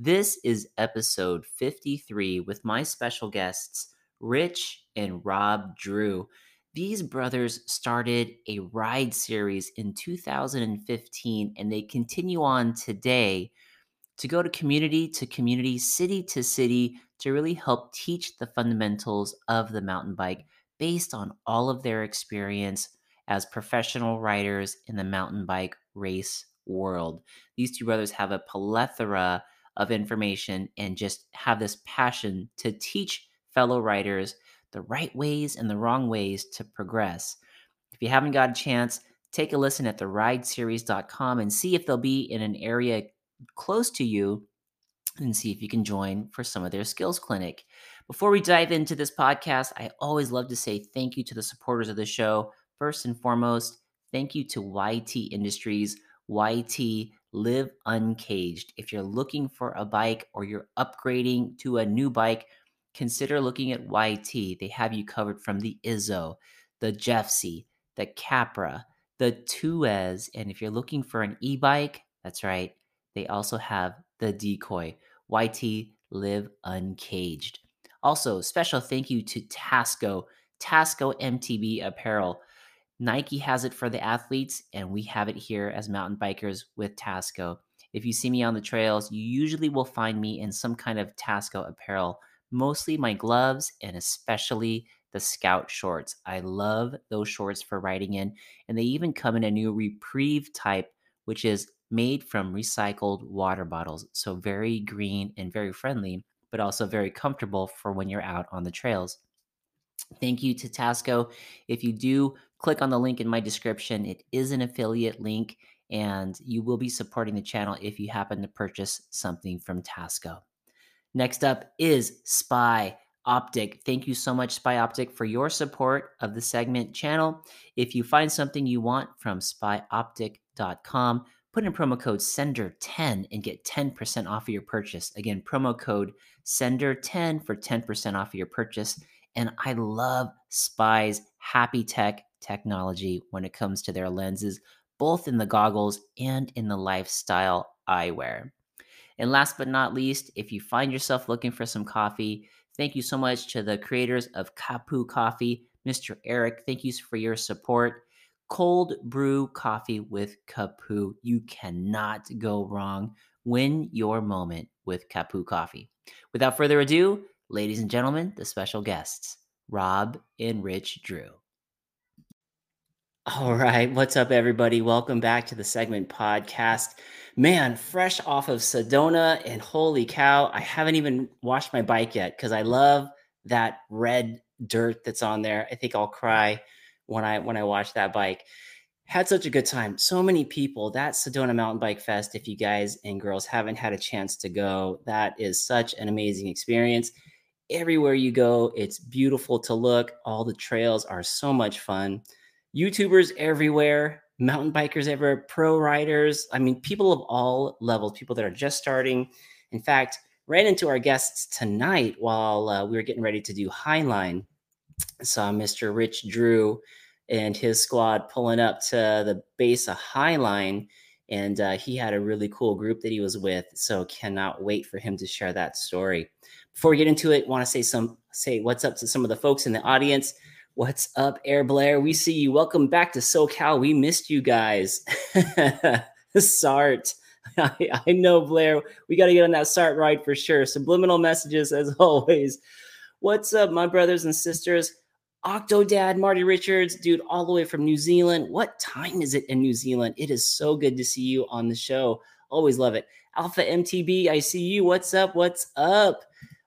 This is episode 53 with my special guests, Rich and Rob Drew. These brothers started a ride series in 2015 and they continue on today to go to community to community, city to city to really help teach the fundamentals of the mountain bike based on all of their experience as professional riders in the mountain bike race world. These two brothers have a plethora of information and just have this passion to teach fellow writers the right ways and the wrong ways to progress. If you haven't got a chance, take a listen at therideseries.com and see if they'll be in an area close to you and see if you can join for some of their skills clinic. Before we dive into this podcast, I always love to say thank you to the supporters of the show. First and foremost, thank you to YT Industries. YT Live Uncaged. If you're looking for a bike or you're upgrading to a new bike, consider looking at YT. They have you covered from the Izzo, the Jeffsy, the Capra, the Tues. And if you're looking for an e bike, that's right, they also have the Decoy. YT Live Uncaged. Also, special thank you to Tasco, Tasco MTB Apparel. Nike has it for the athletes, and we have it here as mountain bikers with Tasco. If you see me on the trails, you usually will find me in some kind of Tasco apparel, mostly my gloves and especially the scout shorts. I love those shorts for riding in, and they even come in a new Repreve type, which is made from recycled water bottles. So, very green and very friendly, but also very comfortable for when you're out on the trails. Thank you to Tasco. If you do click on the link in my description, it is an affiliate link, and you will be supporting the channel if you happen to purchase something from Tasco. Next up is Spy Optic. Thank you so much, Spy Optic, for your support of the segment channel. If you find something you want from spyoptic.com, put in promo code SENDER10 and get 10% off of your purchase. Again, promo code SENDER10 for 10% off of your purchase. And I love Spy's Happy Tech technology when it comes to their lenses, both in the goggles and in the lifestyle eyewear. And last but not least, if you find yourself looking for some coffee, thank you so much to the creators of Kapu Coffee. Mr. Eric, thank you for your support. Cold brew coffee with Kapu. You cannot go wrong. Win your moment with Kapu Coffee. Without further ado, ladies and gentlemen, the special guests, Rob and Rich Drew. All right. What's up, everybody? Welcome back to the segment podcast. Man, fresh off of Sedona, and holy cow, I haven't even washed my bike yet because I love that red dirt that's on there. I think I'll cry when I when I watch that bike. Had such a good time. So many people. That Sedona Mountain Bike Fest, if you guys and girls haven't had a chance to go, that is such an amazing experience. Everywhere you go, it's beautiful to look. All the trails are so much fun. YouTubers everywhere, mountain bikers everywhere, pro riders. I mean, people of all levels, people that are just starting. In fact, ran into our guests tonight while uh, we were getting ready to do Highline. Saw Mr. Rich Drew and his squad pulling up to the base of Highline. And uh, he had a really cool group that he was with. So cannot wait for him to share that story. Before we get into it, want to say some say what's up to some of the folks in the audience. What's up, Air Blair? We see you. Welcome back to SoCal. We missed you guys. Sart, I, I know, Blair. We got to get on that start ride for sure. Subliminal messages, as always. What's up, my brothers and sisters? Octodad, Marty Richards, dude, all the way from New Zealand. What time is it in New Zealand? It is so good to see you on the show. Always love it. Alpha MTB, I see you. What's up? What's up?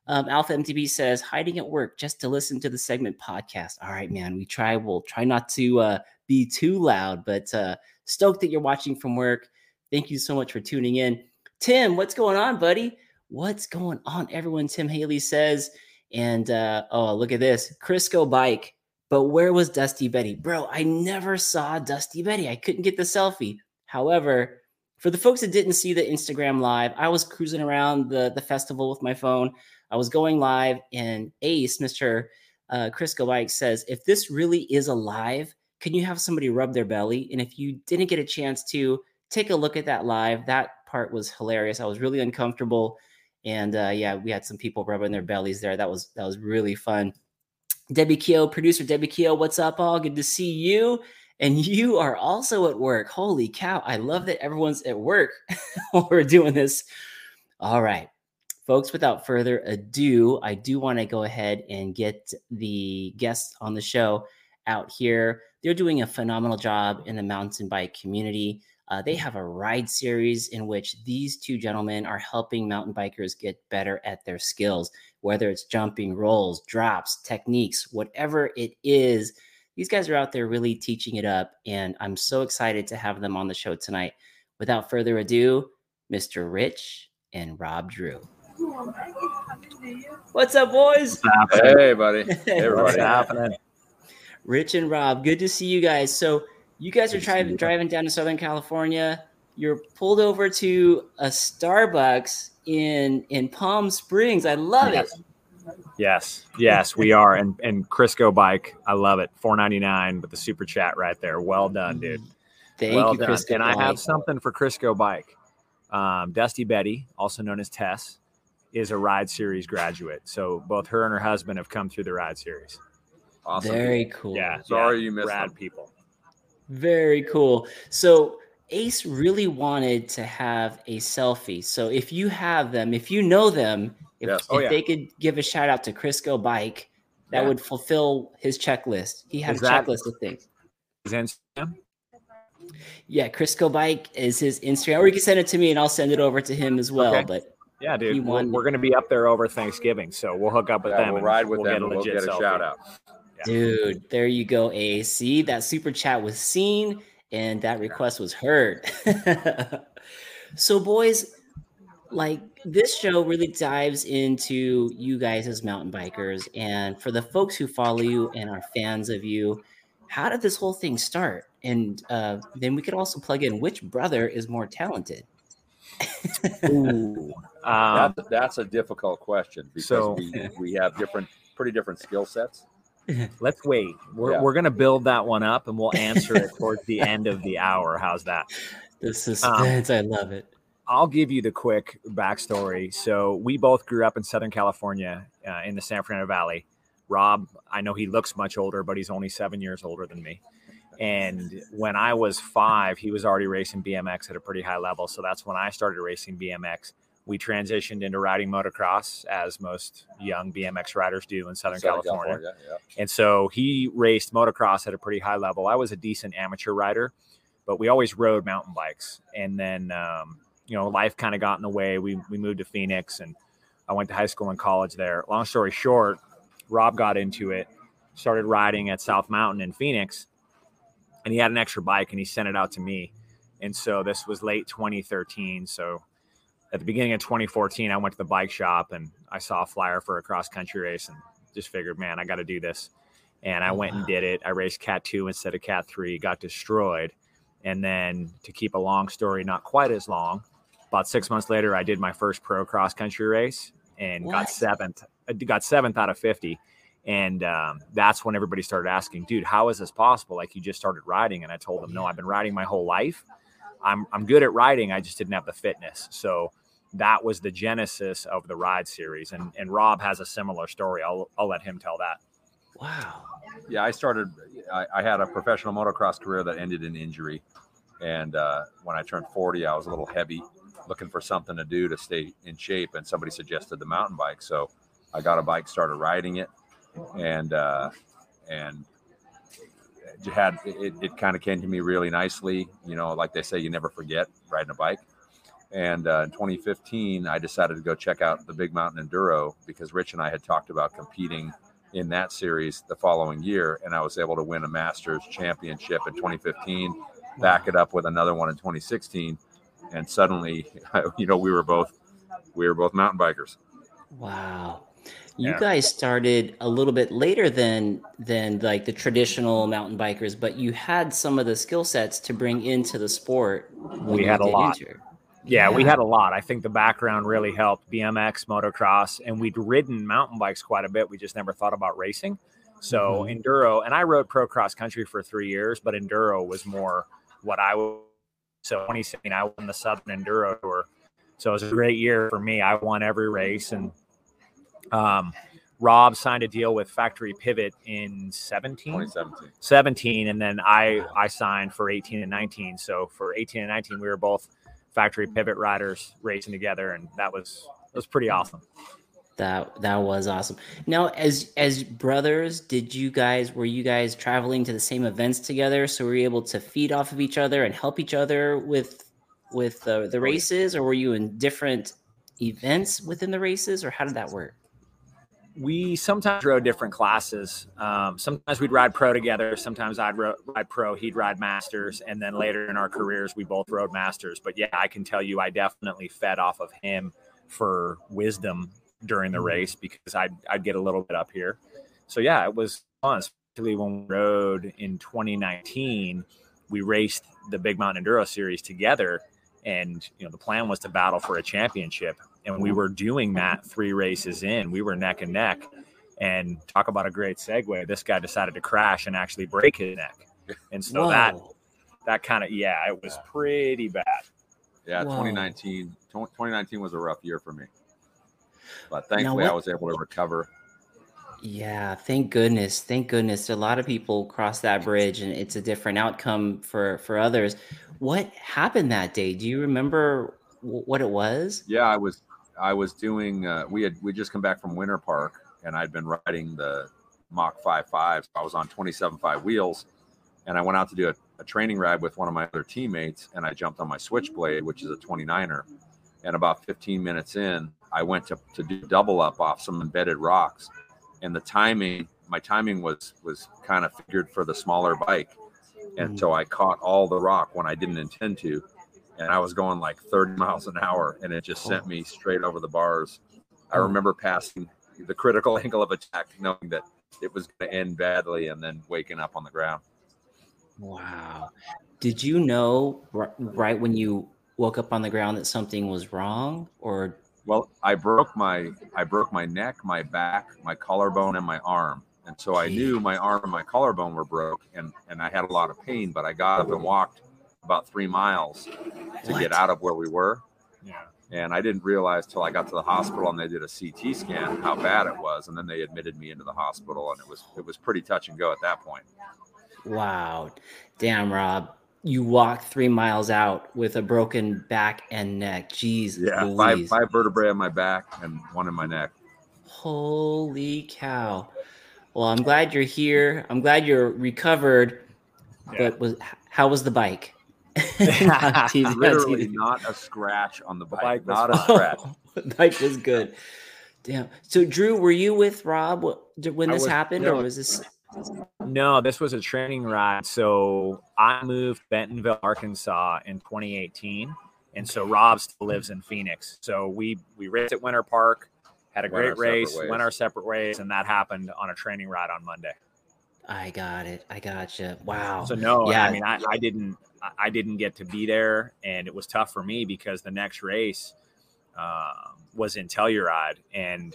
Um, Alpha MTB says, hiding at work just to listen to the segment podcast. All right, man. We try, we'll try not to uh, be too loud, but uh, stoked that you're watching from work. Thank you so much for tuning in. Tim, what's going on, buddy? What's going on, everyone? Tim Haley says, and uh, oh, look at this Crisco bike. But where was Dusty Betty? Bro, I never saw Dusty Betty. I couldn't get the selfie. However, for the folks that didn't see the Instagram live, I was cruising around the, the festival with my phone. I was going live, and Ace, Mr. Uh, Crisco says, If this really is alive, can you have somebody rub their belly? And if you didn't get a chance to take a look at that live, that part was hilarious. I was really uncomfortable. And uh, yeah, we had some people rubbing their bellies there. That was that was really fun. Debbie Keo, producer Debbie Keo, what's up, all? Good to see you. And you are also at work. Holy cow. I love that everyone's at work while we're doing this. All right. Folks, without further ado, I do want to go ahead and get the guests on the show out here. They're doing a phenomenal job in the mountain bike community. Uh, they have a ride series in which these two gentlemen are helping mountain bikers get better at their skills, whether it's jumping, rolls, drops, techniques, whatever it is. These guys are out there really teaching it up, and I'm so excited to have them on the show tonight. Without further ado, Mr. Rich and Rob Drew. What's up, boys? Hey, buddy. Hey, everybody. What's happening? Rich and Rob, good to see you guys. So, you guys are driving driving down to Southern California. You're pulled over to a Starbucks in in Palm Springs. I love yes. it. Yes, yes, we are. And and Crisco bike, I love it. Four ninety nine with the super chat right there. Well done, dude. Thank well you, done. Crisco. And I have something for Crisco bike. Um, Dusty Betty, also known as Tess, is a ride series graduate. So both her and her husband have come through the ride series. Awesome. Very cool. Yeah, Sorry yeah, you missed rad them. people. Very cool. So Ace really wanted to have a selfie. So if you have them, if you know them, if, Yes. if Oh, yeah. they could give a shout out to Crisco Bike, that Yeah. would fulfill his checklist. He had Is a that- checklist of things. His Instagram? Yeah, Crisco Bike is his Instagram, or you can send it to me and I'll send it over to him as well. Okay. But Yeah, dude. We're, won. we're going to be up there over Thanksgiving, so we'll hook up with Yeah, them. we'll and ride with we'll them and we'll get a selfie. shout out. Yeah. dude, there you go, Ace. See, that super chat was seen and that request was heard. so, boys, like this show really dives into you guys as mountain bikers. And for the folks who follow you and are fans of you, how did this whole thing start? And uh, then we could also plug in which brother is more talented. Ooh. Um, That's, that's a difficult question because so- we, we have different, pretty different skill sets. let's wait. We're, Yeah. we're going to build that one up and we'll answer it towards the end of the hour. How's that? The suspense, I love it. I'll give you the quick backstory. So we both grew up in Southern California uh, in the San Fernando Valley. Rob, I know he looks much older, but he's only seven years older than me. And when I was five, he was already racing BMX at a pretty high level. So that's when I started racing BMX. We transitioned into riding motocross, as most young BMX riders do in Southern, Southern California. yeah. And so he raced motocross at a pretty high level. I was a decent amateur rider, but we always rode mountain bikes. And then, um, you know, life kind of got in the way. We, we moved to Phoenix and I went to high school and college there. Long story short, Rob got into it, started riding at South Mountain in Phoenix, and he had an extra bike and he sent it out to me. And so this was late 2013. So at the beginning of 2014, I went to the bike shop and I saw a flyer for a cross country race and just figured, man, I got to do this. And I Oh, went and did it. I raced Cat 2 instead of Cat 3, got destroyed. And then to keep a long story not quite as long, about six months later, I did my first pro cross country race and What? got seventh. I got seventh out of 50. And um, that's when everybody started asking, dude, how is this possible? Like you just started riding. And I told them, no, I've been riding my whole life. I'm, I'm good at riding. I just didn't have the fitness. So that was the genesis of the ride series. And, and Rob has a similar story. I'll, I'll let him tell that. Wow. Yeah, I started. I, I had a professional motocross career that ended in injury, and uh, when I turned forty, I was a little heavy, looking for something to do to stay in shape, and somebody suggested the mountain bike. So I got a bike, started riding it, and uh, and had it, it kind of came to me really nicely. You know, like they say, you never forget riding a bike. And uh, in 2015, I decided to go check out the Big Mountain Enduro because Rich and I had talked about competing in that series the following year, and I was able to win a Masters championship in 2015, back it up with another one in 2016, and suddenly, you know, we were both we were both mountain bikers. Wow. You Yeah. guys started a little bit later than than like the traditional mountain bikers, but you had some of the skill sets to bring into the sport. We had a lot. enter. Yeah, we had a lot. I think the background really helped BMX, motocross, and we'd ridden mountain bikes quite a bit. We just never thought about racing. So Mhm. enduro, and I rode pro cross country for three years, but enduro was more what I was. So 2016, I won the Southern Enduro Tour. So it was a great year for me. I won every race, and um, Rob signed a deal with Factory Pivot in 17. 2017. 17 and then i i signed for 18 and 19 so for 18 and 19 we were both factory pivot riders racing together and that was was pretty awesome That that was awesome. Now, as as brothers, did you guys were you guys traveling to the same events together? So were you able to feed off of each other and help each other with with the, the races, or were you in different events within the races, or how did that work? We sometimes rode different classes. Um, sometimes we'd ride pro together. Sometimes i'd ro- ride pro he'd ride masters. And then later in our careers we both rode masters. But yeah i can tell you i definitely fed off of him for wisdom during the race because i'd, I'd get a little bit up here. So yeah it was fun especially when we rode in 2019 we raced the big mountain enduro series together. And you know the plan was to battle for a championship and we were doing that three races in we were neck and neck and talk about a great segue this guy decided to crash and actually break his neck and so that Whoa. that kind of yeah it was pretty bad Yeah, Whoa. 2019 2019 was a rough year for me, but thankfully what- I was able to recover. Yeah, thank goodness. Thank goodness. A lot of people cross that bridge and it's a different outcome for for others. What happened that day? Do you remember w- what it was? Yeah, I was I was doing. Uh, we had we just come back from Winter Park, and I'd been riding the Mach 55. So I was on 27.5 wheels, and I went out to do a, a training ride with one of my other teammates, and I jumped on my Switchblade, which is a 29er. And about 15 minutes in, I went to to do double up off some embedded rocks, and the timing, my timing was was kind of figured for the smaller bike, and Mhm. so I caught all the rock when I didn't intend to, and I was going like 30 miles an hour, and it just sent oh. me straight over the bars. I Oh. remember passing the critical angle of attack, knowing that it was going to end badly, and then waking up on the ground. Wow. Did you know r- right when you woke up on the ground that something was wrong or Well, I broke my I broke my neck, my back, my collarbone, and my arm, and so I knew my arm and my collarbone were broke, and and I had a lot of pain. But I got up and walked about three miles to What? get out of where we were. yeah And I didn't realize till I got to the hospital and they did a CT scan how bad it was, and then they admitted me into the hospital, and it was it was pretty touch and go at that point. wow. Damn, Rob. You walked 3 miles out with a broken back and neck. Jeez. five Louise. five vertebrae on my back and one in my neck. Holy cow. Well, I'm glad you're here. I'm glad you're recovered. Yeah. But was how was the bike? Not Literally not a scratch on the The bike, bike was not a scratch. the bike was good. Damn. So, Drew, were you with Rob when this was- happened, no. or was this? No, this was a training ride. So I moved Bentonville, Arkansas in 2018. And so Rob still lives in Phoenix. So we we raced at Winter Park, had a Went great separate race, went our separate ways, and that happened on a training ride on Monday. I got it. I gotcha. Wow. So no, Yeah. I mean I, I didn't I- I didn't get to be there and it was tough for me because the next race uh, was in Telluride and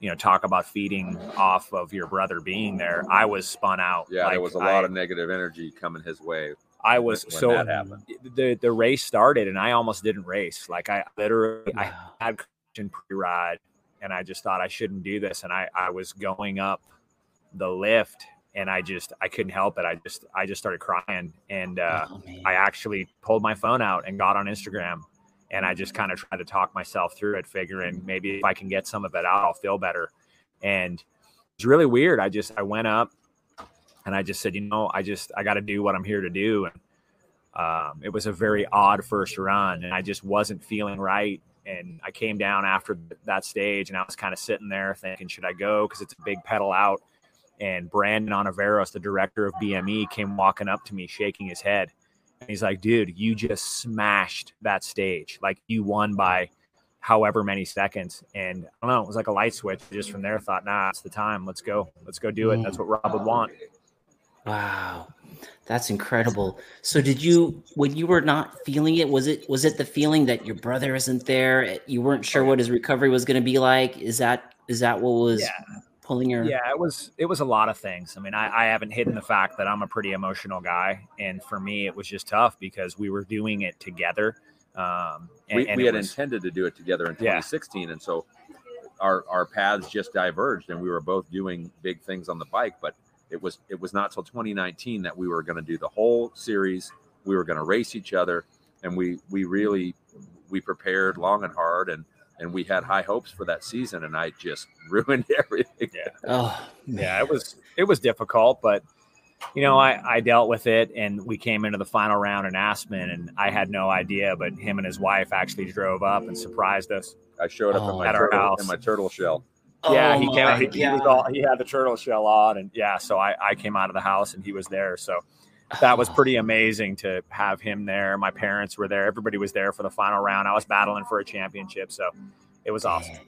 you know talk about feeding off of your brother being there. I was spun out. Yeah, Like, there was a lot of negative energy coming his way. I was when so that happened. the the race started and I almost didn't race. Like I literally I had in pre-ride and I just thought I shouldn't do this and I I was going up the lift and I just I couldn't help it. I just I just started crying and uh Oh. I actually pulled my phone out and got on Instagram And I just kind of tried to talk myself through it, figuring maybe if I can get some of it out, I'll feel better. And it's really weird. I just I went up and I just said, you know, I just I got to do what I'm here to do. And um, it was a very odd first run, and I just wasn't feeling right. And I came down after that stage, and I was kind of sitting there thinking, should I go? Because it's a big pedal out. And Brandon Ontiveros, the director of BME, came walking up to me, shaking his head. And he's like, dude, you just smashed that stage. Like you won by however many seconds. And I don't know, it was like a light switch. Just from there, thought, nah, it's the time. Let's go. Let's go do it. That's what Rob would mm. want. Wow. That's incredible. So did you when you were not feeling it, was it was it the feeling that your brother isn't there? You weren't sure what his recovery was going to be like? Is that is that what was Yeah. Pulling your Yeah, it was it was a lot of things. I mean, I, I haven't hidden the fact that I'm a pretty emotional guy, and for me, it was just tough because we were doing it together. Um, and, we, and we had was- intended to do it together in Yeah. 2016 and so our our paths just diverged and we were both doing big things on the bike but it was it was not till 2019 that we were going to do the whole series we were going to race each other and we we really we prepared long and hard and and we had high hopes for that season and i just ruined everything Oh, yeah, it was it was difficult, but you know, I, I dealt with it and we came into the final round in Aspen and I had no idea, but him and his wife actually drove up and surprised us. i showed up Oh. in my oh. At our house. in my turtle shell yeah, Oh he came out, he, he was all he had the turtle shell on and yeah, so I, I came out of the house and he was there. So that was pretty amazing to have him there. My parents were there, everybody was there for the final round. I was battling for a championship, so it was awesome. Man,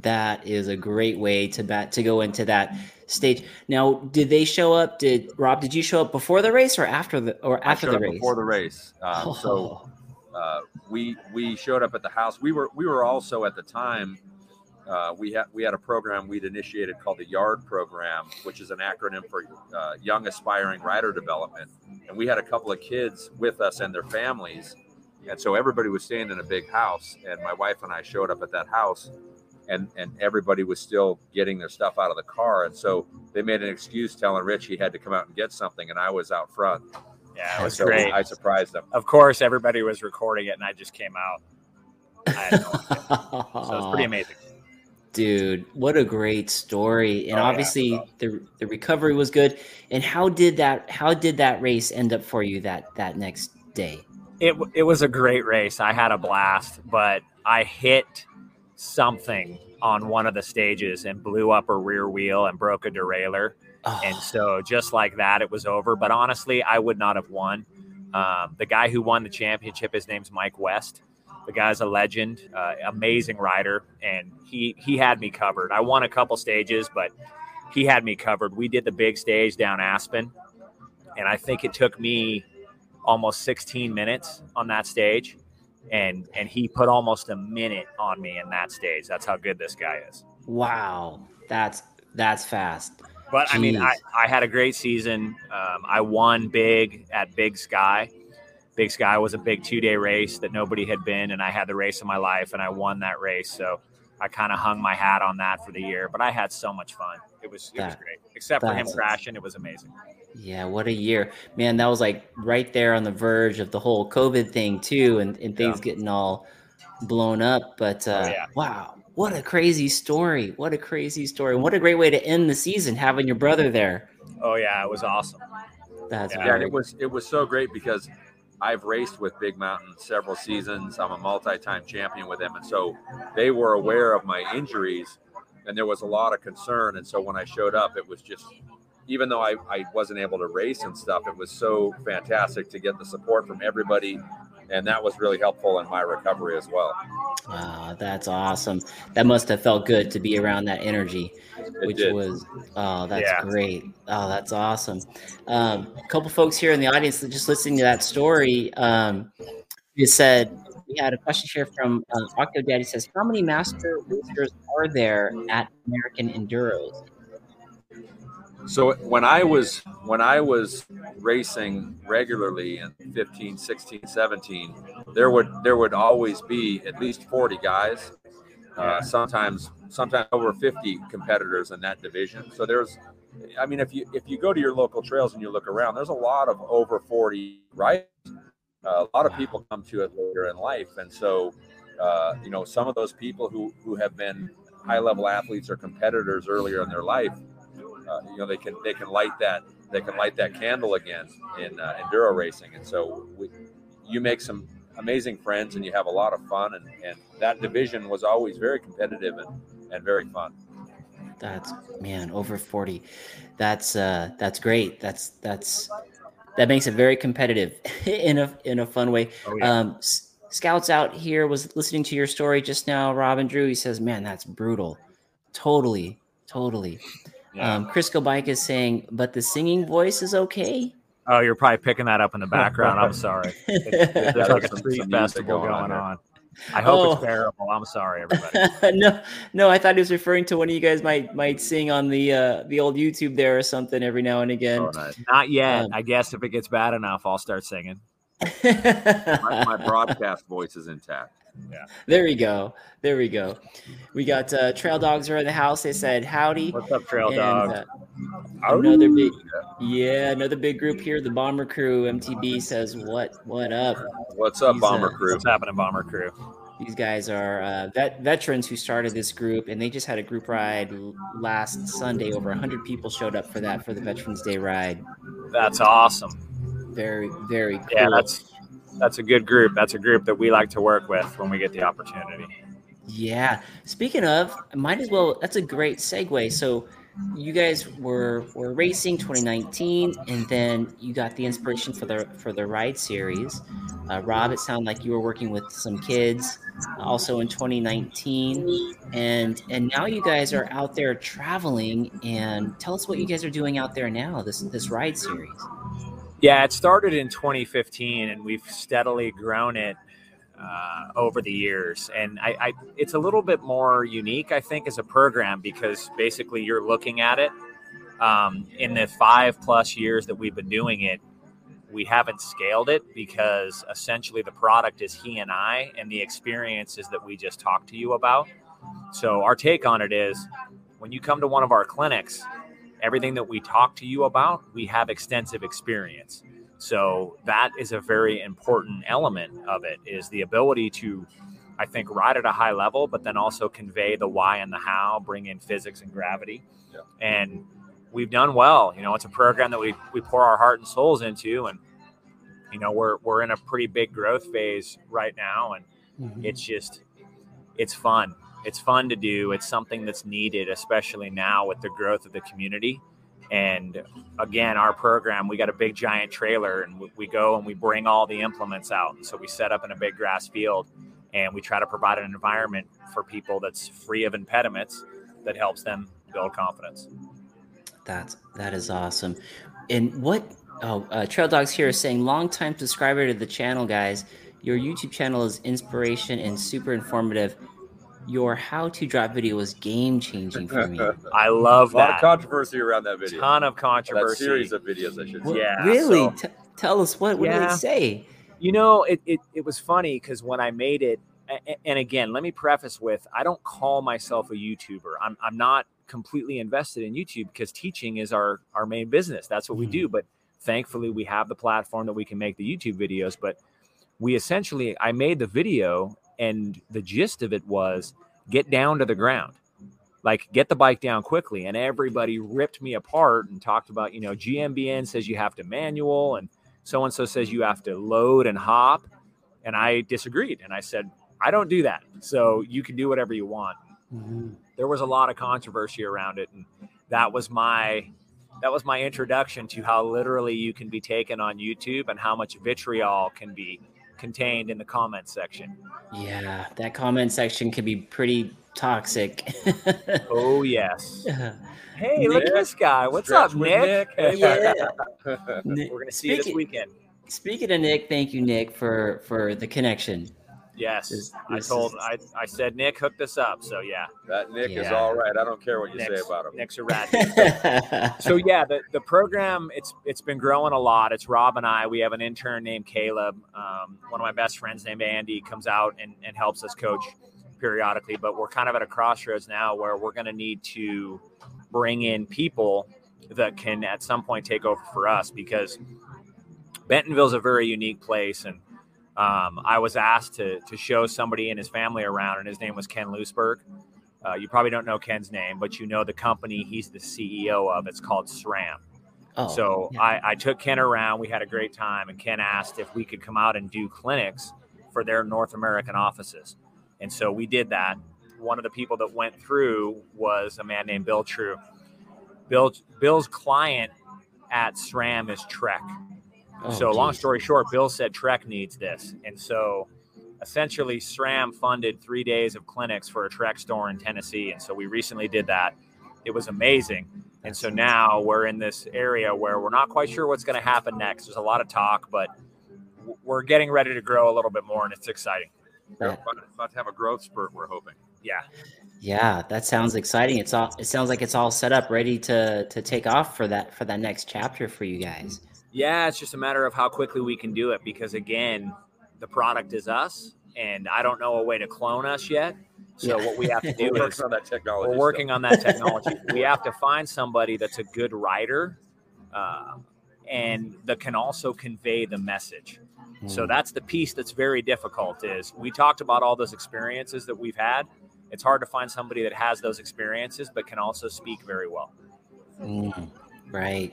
That is a great way to bat to go into that stage. Now, did they show up? Did Rob? Did you show up before the race or after the or after showed the up race? before the race um, so Oh, uh, we we showed up at the house. We were we were also at the time uh, we had we had a program we'd initiated called the Yard Program, which is an acronym for uh, Young Aspiring Rider Development, and we had a couple of kids with us and their families, and so everybody was staying in a big house, and my wife and I showed up at that house. And, and everybody was still getting their stuff out of the car. And so they made an excuse telling Rich he had to come out and get something. And I was out front. Yeah, it was so great. I surprised them. of course, everybody was recording it and I just came out. I had no idea. So it was pretty amazing. Dude, what a great story. And Oh, obviously was the the recovery was good. And how did that how did that race end up for you that that next day? It it was a great race. I had a blast, but I hit something on one of the stages and blew up a rear wheel and broke a derailleur. Oh, And so just like that, it was over. But honestly, I would not have won. Um, the guy who won the championship, his name's Mike West. The guy's a legend, uh, amazing rider, and he he had me covered. I won a couple stages, but he had me covered. We did the big stage down Aspen, and I think it took me almost 16 minutes on that stage, and and he put almost a minute on me in that stage. That's how good this guy is. wow. That's that's fast. But I mean, I, I had a great season. Um, I won big at Big Sky. Big Sky was a big two day race that nobody had been, and I had the race of my life, and I won that race. So I kind of hung my hat on that for the year. But I had so much fun. It was it was great. Except for him crashing, it was amazing. Yeah, what a year. Man, that was like right there on the verge of the whole COVID thing too and, and things Yeah. getting all blown up. But uh Oh, yeah. wow, what a crazy story. What a crazy story. And what a great way to end the season having your brother there. Oh yeah, it was awesome. That's Yeah, Yeah, and it was it was so great because I've raced with Big Mountain several seasons. I'm a multi-time champion with them, and so they were aware of my injuries, and there was a lot of concern. And so when I showed up, it was just, even though I, I wasn't able to race and stuff, it was so fantastic to get the support from everybody, and that was really helpful in my recovery as well. Wow, that's awesome. That must have felt good to be around that energy, It which did. was oh, that's Yeah. great. Oh, that's awesome. Um, a couple folks here in the audience that just listening to that story. Um, you said we had a question here from uh, Octo Daddy says, "How many master racers are there at American Enduros?" So when I was when I was racing regularly in 15, 16, 17, there would there would always be at least 40 guys. Uh, sometimes sometimes over 50 competitors in that division. So there's I mean if you if you go to your local trails and you look around, there's a lot of over 40 right Uh, a lot of people come to it later in life, and so uh, you know some of those people who who have been high level athletes or competitors earlier in their life, uh, you know they can they can light that they can light that candle again in uh, enduro racing, and so we, you make some amazing friends and you have a lot of fun, and, and that division was always very competitive and, and very fun. That's man, over 40. That's uh that's great. That's that's that makes it very competitive in a in a fun way. Oh, yeah. Um S- Scouts out here was listening to your story just now, Robin Drew. He says, Man, that's brutal. Totally, totally. Yeah. Um Crisco Bike is saying, but the singing voice is okay. oh, you're probably picking that up in the background. I'm sorry. There's like a street festival going on going on. I hope Oh. it's bearable. I'm sorry, everybody. no, no, I thought he was referring to one of you guys might might sing on the uh the old YouTube there or something every now and again. Oh, nice. Not yet. Um, I guess if it gets bad enough, I'll start singing. my, my broadcast voice is intact. There we go. There we go. We got uh, trail dogs are in the house. They said howdy. What's up, Trail And, Dog? uh, another big, yeah, another big group here. The Bomber Crew MTB says what what up? What's up, He's, Bomber uh, Crew? What's happening, Bomber Crew? These guys are uh, vet veterans who started this group, and they just had a group ride last Sunday. Over hundred people showed up for that for the Veterans Day ride. That's awesome. Very very cool. Yeah, that's that's a good group. That's a group that we like to work with when we get the opportunity. Yeah. Speaking of, might as well. That's a great segue. So, you guys were were racing 2019, and then you got the inspiration for the for the ride series. Uh, Rob, it sounded like you were working with some kids, also in 2019, and and now you guys are out there traveling. And tell us what you guys are doing out there now. This this ride series. Yeah, it started in 2015, and we've steadily grown it uh, over the years. And I, I, it's a little bit more unique, I think, as a program because basically you're looking at it um, in the five plus years that we've been doing it. We haven't scaled it because essentially the product is he and I, and the experiences that we just talked to you about. So our take on it is when you come to one of our clinics, everything that we talk to you about, we have extensive experience. So that is a very important element of it is the ability to I think ride at a high level, but then also convey the why and the how, bring in physics and gravity. Yeah. And we've done well. You know, it's a program that we we pour our heart and souls into and you know, we're we're in a pretty big growth phase right now and mm-hmm. it's just it's fun it's fun to do it's something that's needed especially now with the growth of the community and again our program we got a big giant trailer and we, we go and we bring all the implements out and so we set up in a big grass field and we try to provide an environment for people that's free of impediments that helps them build confidence That's that is awesome. And what? Oh, uh, Trail Dogs here is saying, longtime subscriber to the channel, guys. Your YouTube channel is inspiration and super informative. Your how-to drop video was game changing for me. i love a lot that of controversy around that video. ton of That controversy series of videos, I should What- say. Yeah, really? so- T- tell us what. What did Yeah. they say? You know, it, it, it was funny because when I made it, a- a- and again, let me preface with I don't call myself a YouTuber. I'm, I'm not completely invested in YouTube because teaching is our, our main business. That's what we Mhm. do. But thankfully, we have the platform that we can make the YouTube videos. But we essentially, I made the video, and the gist of it was get down to the ground. Like get the bike down quickly, and everybody ripped me apart and talked about, you know, GMBN says you have to manual, and so and so says you have to load and hop. And i disagreed. And i said i don't do that. So you can do whatever you want. Mm-hmm. There was a lot of controversy around it. And that was my that was my introduction to how literally you can be taken on youtube and how much vitriol can be contained in the comment section Yeah, that comment section can be pretty toxic. oh yes hey look at this guy what's Stretch up with nick, yeah. we're gonna see you this weekend Speaking of Nick, thank you, Nick, for for the connection. Yes This- i told is- I, I said nick hook this up so yeah that Nick is all right. I don't care what you say about him. nick's a rat so yeah, the, the program it's it's been growing a lot. It's Rob and I. We have an intern named Caleb. Um, one of my best friends named Andy comes out and, and helps us coach periodically. But we're kind of at a crossroads now where we're going to need to bring in people that can at some point take over for us because Bentonville's a very unique place and um, I was asked to to show somebody and his family around, and his name was Ken Lousberg. Uh, you probably don't know Ken's name, but you know the company he's the CEO of. It's called SRAM. Oh, so yeah. I, I took Ken around. We had a great time, and Ken asked if we could come out and do clinics for their North American offices. And so we did that. One of the people that went through was a man named Bill True. Bill Bill's client at SRAM is Trek. Oh, so long story short, Bill said Trek needs this, and so essentially SRAM funded three days of clinics for a Trek store in Tennessee, and so we recently did that. It was amazing, and so now we're in this area where we're not quite sure what's going to happen next. There's a lot of talk, but we're getting ready to grow a little bit more, and it's exciting. We're about, about to have a growth spurt. We're hoping. Yeah, Yeah, that sounds exciting. It's all. It sounds like it's all set up, ready to to take off for that for that next chapter for you guys. Yeah. It's just a matter of how quickly we can do it because again, the product is us, and I don't know a way to clone us yet. So Yeah. what we have to do is on that technology. we're working on that technology. we have to find somebody that's a good writer uh, and that can also convey the message. So Mm. that's the piece that's very difficult. Is we talked about all those experiences that we've had. It's hard to find somebody that has those experiences but can also speak very well. Mm, right.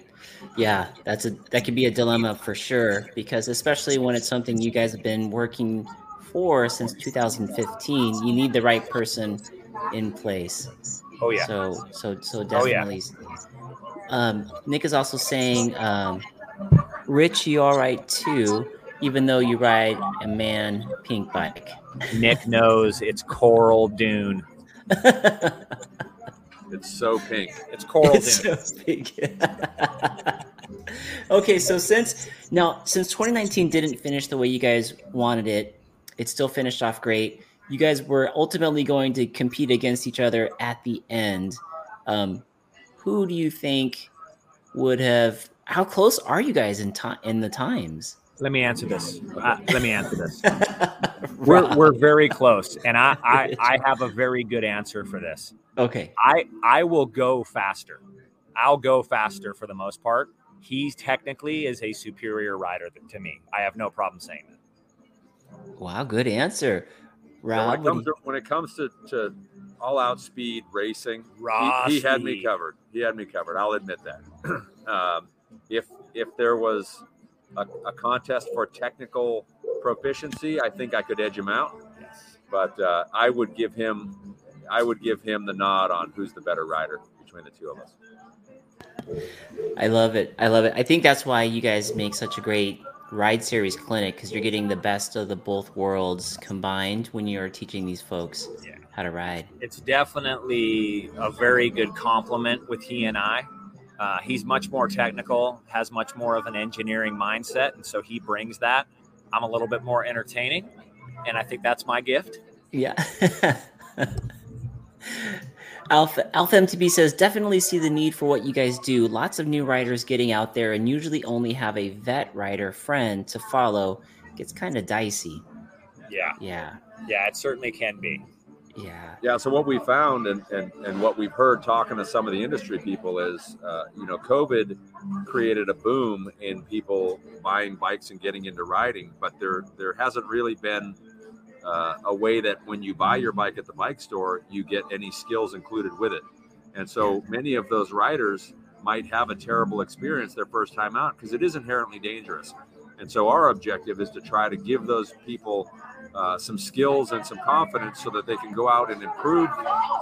Yeah, that's a that could be a dilemma for sure because especially when it's something you guys have been working for since 2015, you need the right person in place. Oh yeah, So so so Oh, yeah. definitely. Um, Nick is also saying, um, Rich, you all right too, even though you ride a man pink bike. Nick knows it's Coral Dune. It's so pink. It's Coral It's so big. okay, so since now since 2019 didn't finish the way you guys wanted it, it still finished off great. You guys were ultimately going to compete against each other at the end. Um, who do you think would have? How close are you guys in time in the times? Let me answer this. Uh, let me answer this. We're, we're very close, and I, I I have a very good answer for this. okay. I I will go faster. I'll go faster for the most part. He technically is a superior rider to me. I have no problem saying that. Wow, good answer, Rob. when, it comes do to, when it comes to, to all out speed racing, he, he had me covered. He had me covered. I'll admit that. um, if if there was a, a contest for technical proficiency, I think I could edge him out. But uh, I would give him I would give him the nod on who's the better rider between the two of us. I love it. I love it. I think that's why you guys make such a great ride series clinic because you're getting the best of the both worlds combined when you're teaching these folks Yeah. how to ride. It's definitely a very good compliment with he and I. Uh, he's much more technical, has much more of an engineering mindset, and so he brings that. I'm a little bit more entertaining, and I think that's my gift. Yeah. Alpha Alpha MTB says definitely see the need for what you guys do. Lots of new riders getting out there and usually only have a vet rider friend to follow. Gets kind of dicey. Yeah, Yeah. yeah, it certainly can be. Yeah. Yeah. So what we found and, and, and what we've heard talking to some of the industry people is, uh, you know, COVID created a boom in people buying bikes and getting into riding, but there there hasn't really been uh, a way that when you buy your bike at the bike store, you get any skills included with it. And so many of those riders might have a terrible experience their first time out because it is inherently dangerous. And so our objective is to try to give those people uh, some skills and some confidence so that they can go out and improve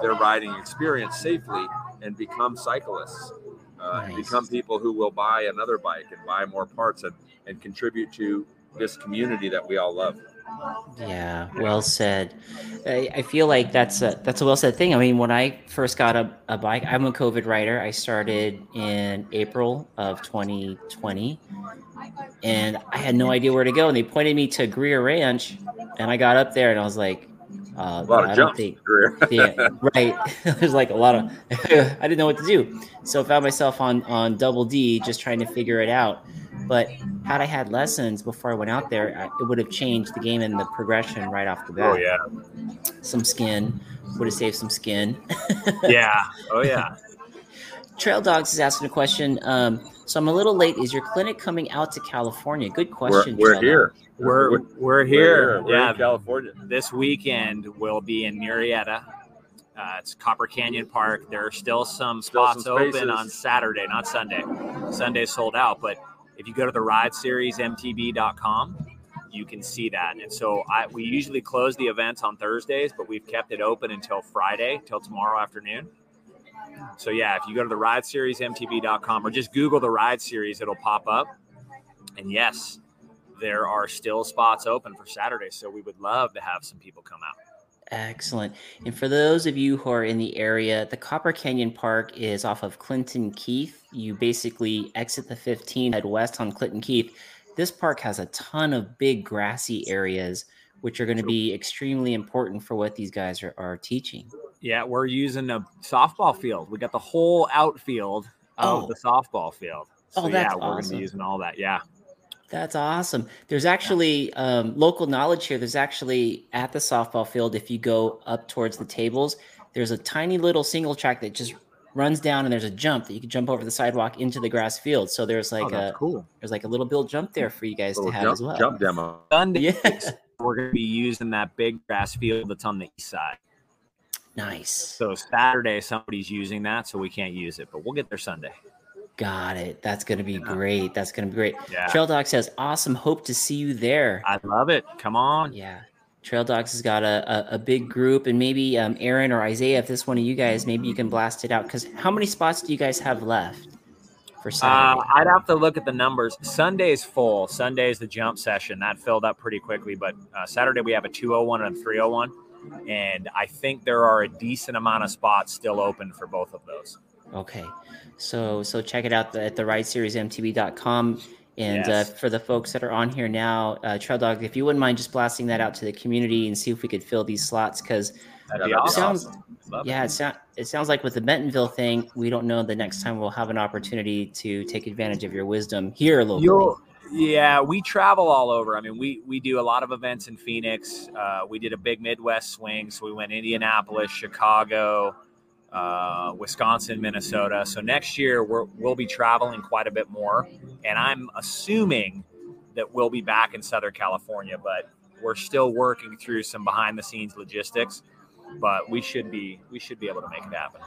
their riding experience safely and become cyclists. Uh, Nice. Become people who will buy another bike and buy more parts and, and contribute to this community that we all love. Yeah, well said. I, I feel like that's a that's a well said thing. I mean, when I first got a, a bike, I'm a COVID rider. I started in April of 2020, and I had no idea where to go. And they pointed me to Greer Ranch, and I got up there, and I was like, uh, A lot I of don't think yeah, right. There's like a lot of I didn't know what to do. So I found myself on on double D just trying to figure it out. But had I had lessons before I went out there, I, it would have changed the game and the progression right off the bat. Oh yeah, Some skin would have saved some skin. yeah, oh yeah. Trail Dogs is asking a question. Um, so I'm a little late. Is your clinic coming out to California? Good We're, question. we're here. We're We're- we're here. We're yeah, in California. this weekend we'll be in Murrieta. Uh, it's Copper Canyon Park. There are still some Still spots some open on Saturday, not Sunday. Sunday sold out, but if you go to the ride series mtb.com, you can see that. And so I, we usually close the events on Thursdays, but we've kept it open until Friday, till tomorrow afternoon. So yeah, if you go to the ride series mtb.com or just Google the ride series, it'll pop up. And yes, there are still spots open for Saturday. So we would love to have some people come out. Excellent. And for those of you who are in the area, the Copper Canyon Park is off of Clinton Keith. You basically exit the 15, head west on Clinton Keith. This park has a ton of big grassy areas, which are going to be extremely important for what these guys are, are teaching. Yeah, we're using a softball field. We got the whole outfield of Oh. the softball field. Oh, so Oh, that's yeah, we're gonna be using all that. Yeah. That's awesome. There's actually um, local knowledge here. There's actually at the softball field, if you go up towards the tables, there's a tiny little single track that just runs down, and there's a jump that you can jump over the sidewalk into the grass field. So there's like oh, a cool. there's like a little build jump there for you guys to have jump, as well. jump demo. Sunday Yeah, we're gonna be using that big grass field that's on the east side. nice. So Saturday somebody's using that, so we can't use it, but we'll get there Sunday. Got it. That's gonna be great. That's gonna be great. Yeah. Trail Dog says, "Awesome. Hope to see you there." I love it. Come on. Yeah. Trail Dogs has got a, a, a big group, and maybe um, Aaron or Isaiah, if this one of you guys, maybe you can blast it out. Because how many spots do you guys have left for Uh, I'd have to look at the numbers. Sunday's full. Sunday's the jump session. That filled up pretty quickly. But uh, Saturday we have a 201 and a 301. And I think there are a decent amount of spots still open for both of those. Okay, so so check it out at the rideseriesmtb.com. And Yes. uh, for the folks that are on here now, uh, Trail Dog, if you wouldn't mind just blasting that out to the community and see if we could fill these slots, because be Yeah, awesome. sounds it. yeah, it, sound, it sounds like with the Bentonville thing, we don't know the next time we'll have an opportunity to take advantage of your wisdom here locally. You'll, yeah, we travel all over. I mean, we we do a lot of events in Phoenix. Uh, we did a big Midwest swing, so we went Indianapolis, Chicago, uh, Wisconsin, Minnesota. So next year we're, we'll be traveling quite a bit more, and I'm assuming that we'll be back in Southern California, but we're still working through some behind the scenes logistics. But we should be we should be able to make it happen.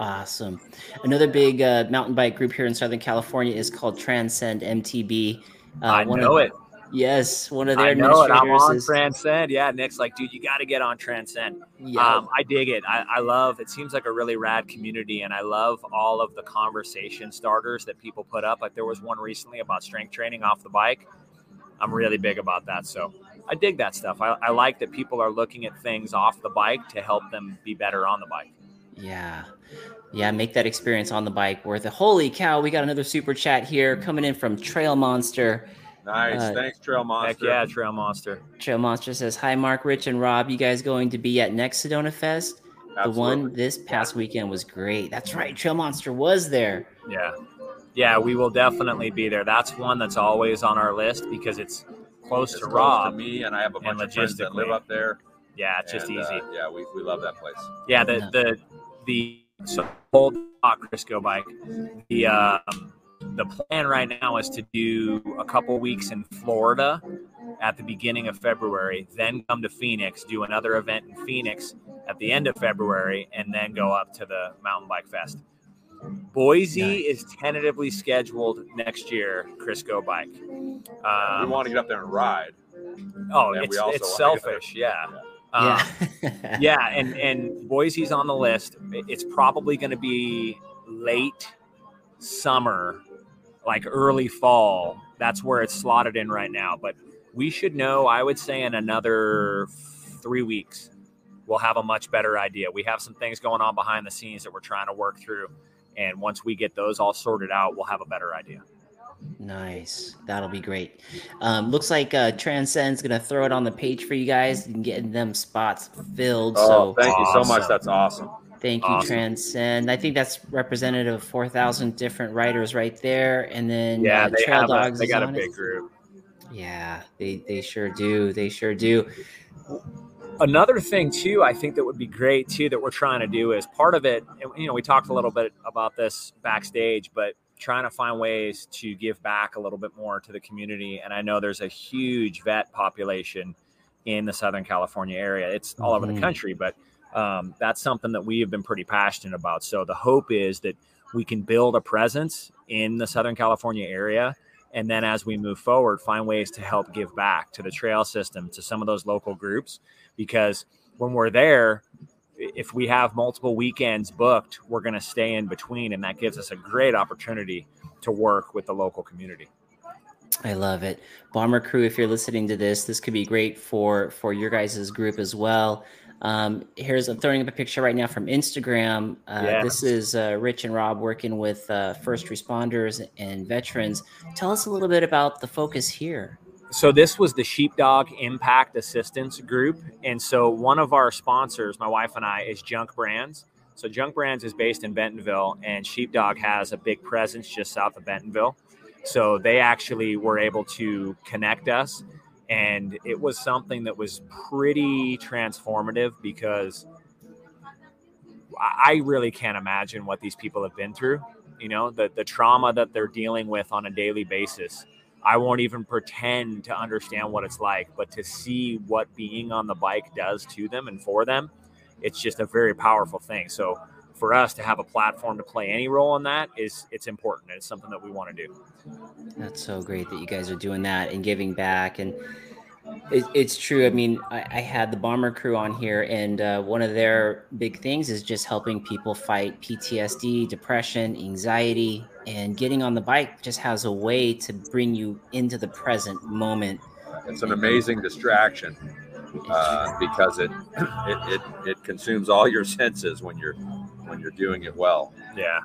Awesome. Another big uh, mountain bike group here in Southern California is called Transcend MTB. Uh, I know of, it. Yes, one of their I know it. I'm on is. Transcend. Yeah, Nick's like, dude, you got to get on Transcend. yeah, Um, I dig it. I, I love. It seems like a really rad community, and I love all of the conversation starters that people put up. Like there was one recently about strength training off the bike. I'm really big about that. So I dig that stuff. I, I like that people are looking at things off the bike to help them be better on the bike. yeah, yeah. Make that experience on the bike worth it. Holy cow! We got another super chat here coming in from Trail Monster. Nice. Uh, Thanks, Trail Monster. Heck yeah, Trail Monster. Trail Monster says, "Hi, Mark, Rich, and Rob. You guys going to be at next Sedona Fest? Absolutely. The one this past weekend was great. That's right. Trail Monster was there. Yeah, yeah, we will definitely be there. That's one that's always on our list because it's close It's to close Rob. me, and I have a and bunch of friends that live up there. Yeah, it's just and, easy. uh, yeah, we, we love that place. Yeah, the Yeah. the the so old hot Crisco bike. The um, the plan right now is to do a couple weeks in Florida at the beginning of February, then come to Phoenix, do another event in Phoenix at the end of February, and then go up to the Mountain Bike Fest. Boise Nice. is tentatively scheduled next year, Crisco bike. we Um, want to get up there and ride. oh, and we it's, also it's wanna get selfish, yeah. Um, yeah. yeah, and and Boise's on the list. It's probably going to be late summer, like early fall. That's where it's slotted in right now. But we should know. I would say in another three weeks, we'll have a much better idea. We have some things going on behind the scenes that we're trying to work through, and once we get those all sorted out, we'll have a better idea. Nice. That'll be great. Um, looks like uh, Transcend's gonna throw it on the page for you guys and getting them spots filled. Oh, so thank you so much. That's awesome. Thank you, awesome. Transcend. I think that's representative of four thousand different writers right there, and then Yeah, uh, they Trail have a, Dogs. they got a big it. group. Yeah, they they sure do. They sure do. another thing too i think that would be great too that we're trying to do is part of it you know we talked a little bit about this backstage but trying to find ways to give back a little bit more to the community and i know there's a huge vet population in the southern california area it's all over the Mhm. country but um, that's something that we have been pretty passionate about so the hope is that we can build a presence in the southern california area and then as we move forward find ways to help give back to the trail system to some of those local groups because when we're there if we have multiple weekends booked we're going to stay in between and that gives us a great opportunity to work with the local community I love it. Bomber crew, if you're listening to this, this could be great for for your guys' group as well. Um, here's I'm throwing up a picture right now from Instagram. Uh, This is uh, Rich and Rob working with uh, first responders and veterans. Tell us a little bit about the focus here. so this was the sheepdog impact assistance group and so one of our sponsors my wife and i is junk brands so junk brands is based in bentonville and sheepdog has a big presence just south of bentonville so they actually were able to connect us and it was something that was pretty transformative because I really can't imagine what these people have been through. You know, the, the trauma that they're dealing with on a daily basis. I won't even pretend to understand what it's like, but to see what being on the bike does to them and for them, it's just a very powerful thing. So for us to have a platform to play any role in that is it's important. It's something that we want to do. That's so great that you guys are doing that and giving back. And it, it's true. I mean, I, I had the bomber crew on here, and uh, one of their big things is just helping people fight PTSD, depression, anxiety, and getting on the bike just has a way to bring you into the present moment. It's an amazing distraction uh, because it, it it it consumes all your senses when you're when you're doing it well. Yeah.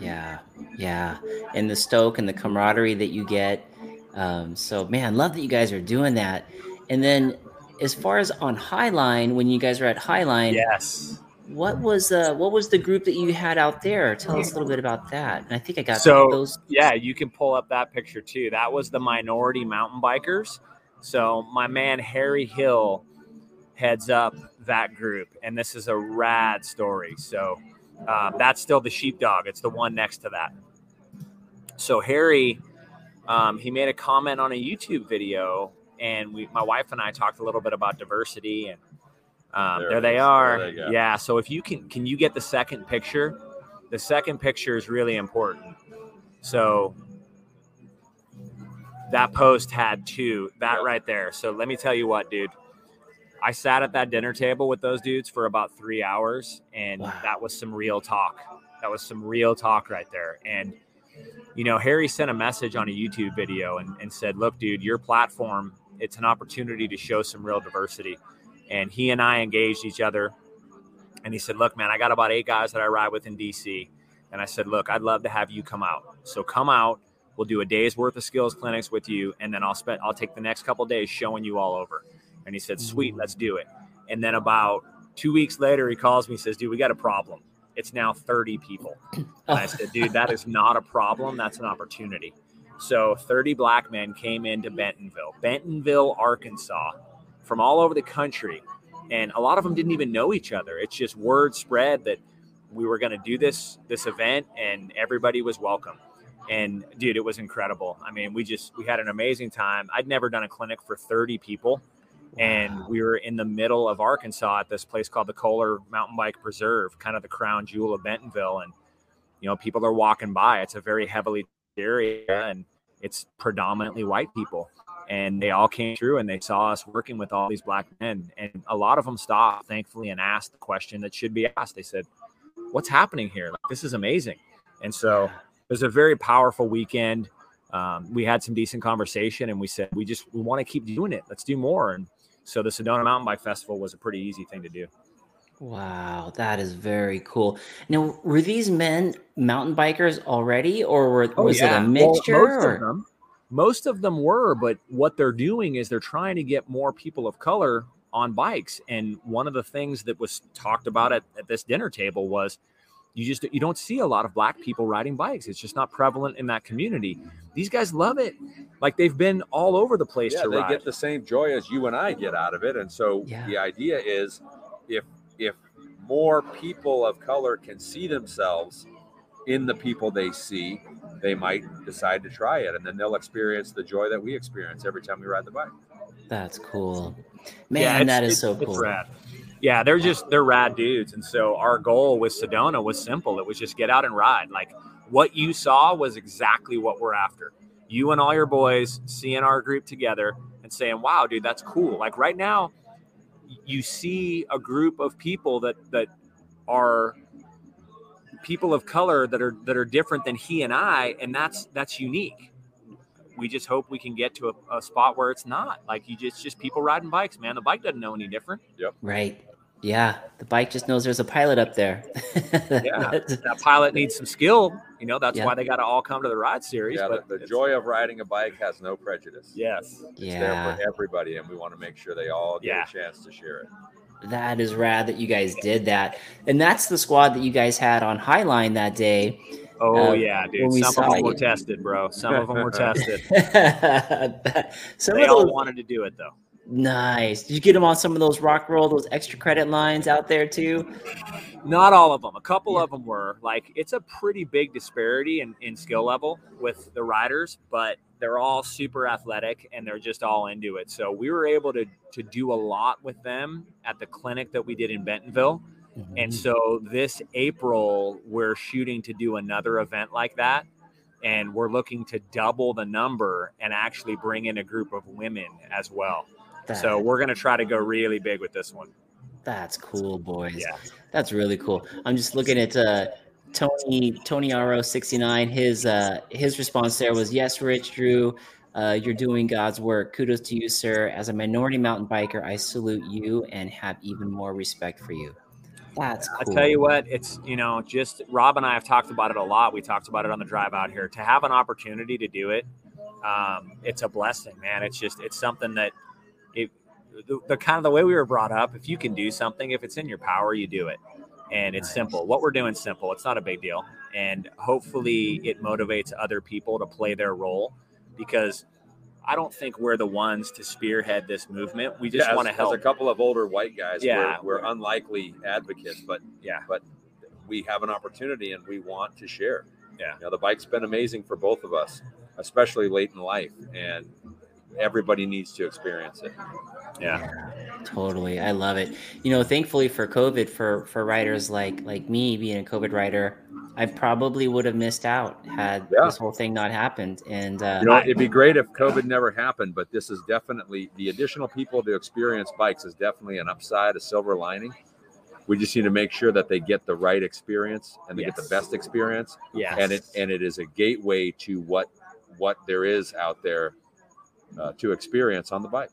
Yeah, yeah, and the stoke and the camaraderie that you get. Um, so, man, love that you guys are doing that. And then, as far as on Highline, when you guys were at Highline, Yes. what was uh, what was the group that you had out there? Tell us a little bit about that. And I think I got So, those. Yeah, you can pull up that picture too. That was the minority mountain bikers. So my man Harry Hill heads up that group, and this is a rad story. So uh, that's still the sheepdog. It's the one next to that. So Harry, um, he made a comment on a YouTube video, and we, my wife and I, talked a little bit about diversity, and um, There there, they are. There they yeah. So if you can, can you get the second picture? The second picture is really important. So that post had two, that Yep. right there. So let me tell you what, dude. I sat at that dinner table with those dudes for about three hours, and Wow. that was some real talk. That was some real talk right there. And, you know, Harry sent a message on a YouTube video and, and said, Look, dude, your platform, it's an opportunity to show some real diversity. And he and I engaged each other. And he said, Look, man, I got about eight guys that I ride with in DC. And I said, Look, I'd love to have you come out. So come out. We'll do a day's worth of skills clinics with you, and then I'll spend I'll take the next couple days showing you all over. And he said, Sweet, let's mm. do it. And then about two weeks later, he calls me and says, Dude, we got a problem. It's now 30 people. And I said, Dude, that is not a problem. That's an opportunity. So 30 black men came into Bentonville, Bentonville, Arkansas, from all over the country. And a lot of them didn't even know each other. It's just word spread that we were going to do this this event and everybody was welcome and dude it was incredible i mean we just we had an amazing time i'd never done a clinic for 30 people and we were in the middle of arkansas at this place called the Coler mountain bike preserve kind of the crown jewel of bentonville and you know people are walking by. It's a very heavily area and it's predominantly white people. And they all came through and they saw us working with all these black men and a lot of them stopped thankfully and asked the question that should be asked. They said what's happening here? Like, this is amazing. And so it was a very powerful weekend. Um, we had some decent conversation and we said we just we want to keep doing it. Let's do more. And so the sedona mountain bike festival was a pretty easy thing to do Wow, that is very cool. Now, were these men mountain bikers already, or were, oh, was it a Oh, Well, mixture? most of them most of them were but what they're doing is they're trying to get more people of color on bikes and one of the things that was talked about at, at this dinner table was you just you don't see a lot of black people riding bikes. It's just not prevalent in that community. These guys love it. Like they've been all over the place yeah, to they ride. get the same joy as you and I get out of it. And so Yeah. the idea is if if more people of color can see themselves in the people they see, they might decide to try it and then they'll experience the joy that we experience every time we ride the bike. That's cool. Man, it's- that is so cool. rad. Yeah, they're just they're rad dudes, and so our goal with Sedona was simple. It was just get out and ride. Like what you saw was exactly what we're after. You and all your boys seeing our group together and saying, "Wow, dude, that's cool." Like right now, you see a group of people that that are people of color that are that are different than he and I, and that's that's unique. We just hope we can get to a, a spot where it's not like you just just people riding bikes, man. The bike doesn't know any different. Yep. Right. Yeah. The bike just knows there's a pilot up there. Yeah. That pilot needs some skill. You know, that's Yeah. why they got to all come to the ride series. Yeah, but the, the joy of riding a bike has no prejudice. Yes. It's yeah. there for everybody and we want to make sure they all get Yeah. a chance to share it. That is rad that you guys did that. And that's the squad that you guys had on Highline that day. Oh Uh, yeah, dude. Some of them were tested, bro. Some of them were tested. some They of all those, wanted to do it though. Nice. Did you get them on some of those rock roll, those extra credit lines out there too? Not all of them. A couple of them were like it's a pretty big disparity in, in skill level with the riders, but they're all super athletic and they're just all into it. So we were able to to do a lot with them at the clinic that we did in Bentonville. Mm-hmm. And so this April, we're shooting to do another event like that. And we're looking to double the number and actually bring in a group of women as well. That- So we're going to try to go really big with this one. that's cool, boys. Yeah. That's really cool. I'm just looking at uh, Tony Tony Aro 69. His uh, his response there was yes, Rich Drew. Uh, you're doing God's work. Kudos to you, sir. As a minority mountain biker, I salute you and have even more respect for you. That's I tell you what, it's you know, just Rob and I have talked about it a lot. We talked about it on the drive out here. To have an opportunity to do it, um, it's a blessing, man. It's just it's something that the, the kind of the way we were brought up. If you can do something, if it's in your power, you do it. And it's Nice. simple. What we're doing is simple. It's not a big deal. And hopefully it motivates other people to play their role because I don't think we're the ones to spearhead this movement. We just Yeah, want to As help. a couple of older white guys, Yeah. we're, we're unlikely advocates, but Yeah. but we have an opportunity and we want to share. Yeah. You know, the bike's been amazing for both of us, especially late in life, and everybody needs to experience it. yeah. totally. I love it. You know, thankfully for COVID, for for writers like like me being a COVID writer, I probably would have missed out had Yeah. this whole thing not happened. And uh, You know, it'd be great if COVID never happened, but this is definitely the additional people to experience bikes is definitely an upside, a silver lining. We just need to make sure that they get the right experience and they get the best experience, Yeah. and it and it is a gateway to what what there is out there uh, to experience on the bike.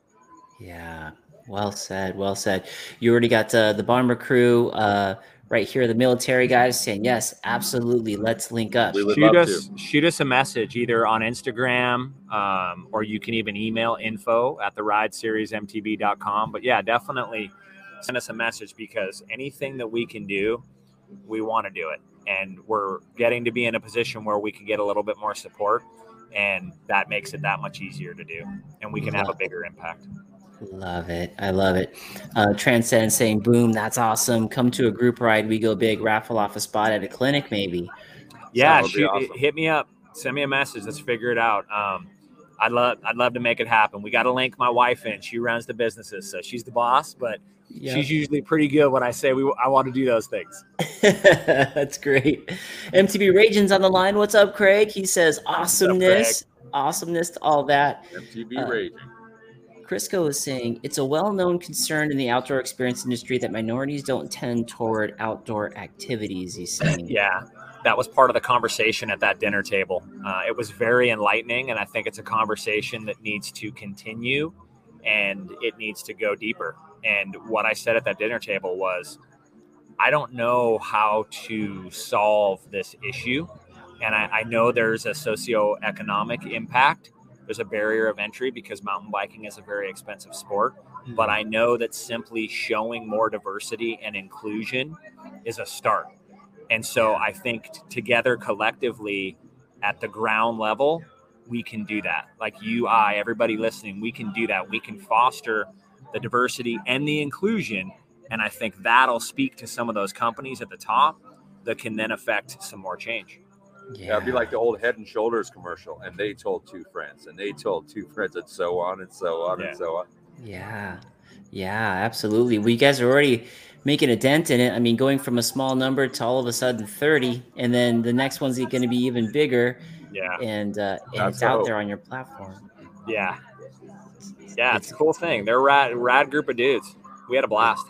Yeah, well said, well said. You already got uh, the bomber crew uh, right here, the military guys saying yes, absolutely. Let's link up. Shoot love us shoot us a message either on Instagram um, or you can even email info at the ride series mtb.com. But yeah, definitely send us a message because anything that we can do, we want to do it. And we're getting to be in a position where we can get a little bit more support and that makes it that much easier to do. And we can have a bigger impact. Love it. I love it. Uh, Transcend saying, boom, that's awesome. Come to a group ride. We go big. Raffle off a spot at a clinic, maybe. Yeah, shoot, awesome. hit me up. Send me a message. Let's figure it out. Um, I'd love, I'd love to make it happen. We got to link my wife in. She runs the businesses, so she's the boss. But Yeah. she's usually pretty good when I say we, I want to do those things. that's great. MTB Ragens on the line. What's up, Craig? He says, awesomeness. Awesomeness to all that. MTB Uh, raging. Crisco is saying it's a well-known concern in the outdoor experience industry that minorities don't tend toward outdoor activities. He's saying, Yeah, that was part of the conversation at that dinner table. Uh, it was very enlightening, and I think it's a conversation that needs to continue and it needs to go deeper. And what I said at that dinner table was, I don't know how to solve this issue. And I, I know there's a socioeconomic impact. There's a barrier of entry because mountain biking is a very expensive sport. But mm-hmm. I know that simply showing more diversity and inclusion is a start And so I think t- together collectively at the ground level, we can do that. Like you, I, everybody listening, we can do that. We can foster the diversity and the inclusion. And I think that'll speak to some of those companies at the top that can then affect some more change. Yeah, it'd be like the old Head and Shoulders commercial, and they told two friends, and they told two friends, and so on and so on Yeah. and so on. Yeah. Yeah, absolutely. Well, you guys are already making a dent in it. I mean, going from a small number to all of a sudden 30, and then the next one's going to be even bigger, Yeah. and uh, and That's it's out hope. there on your platform. Yeah. Yeah, it's a cool thing. They're a rad, rad group of dudes. We had a blast.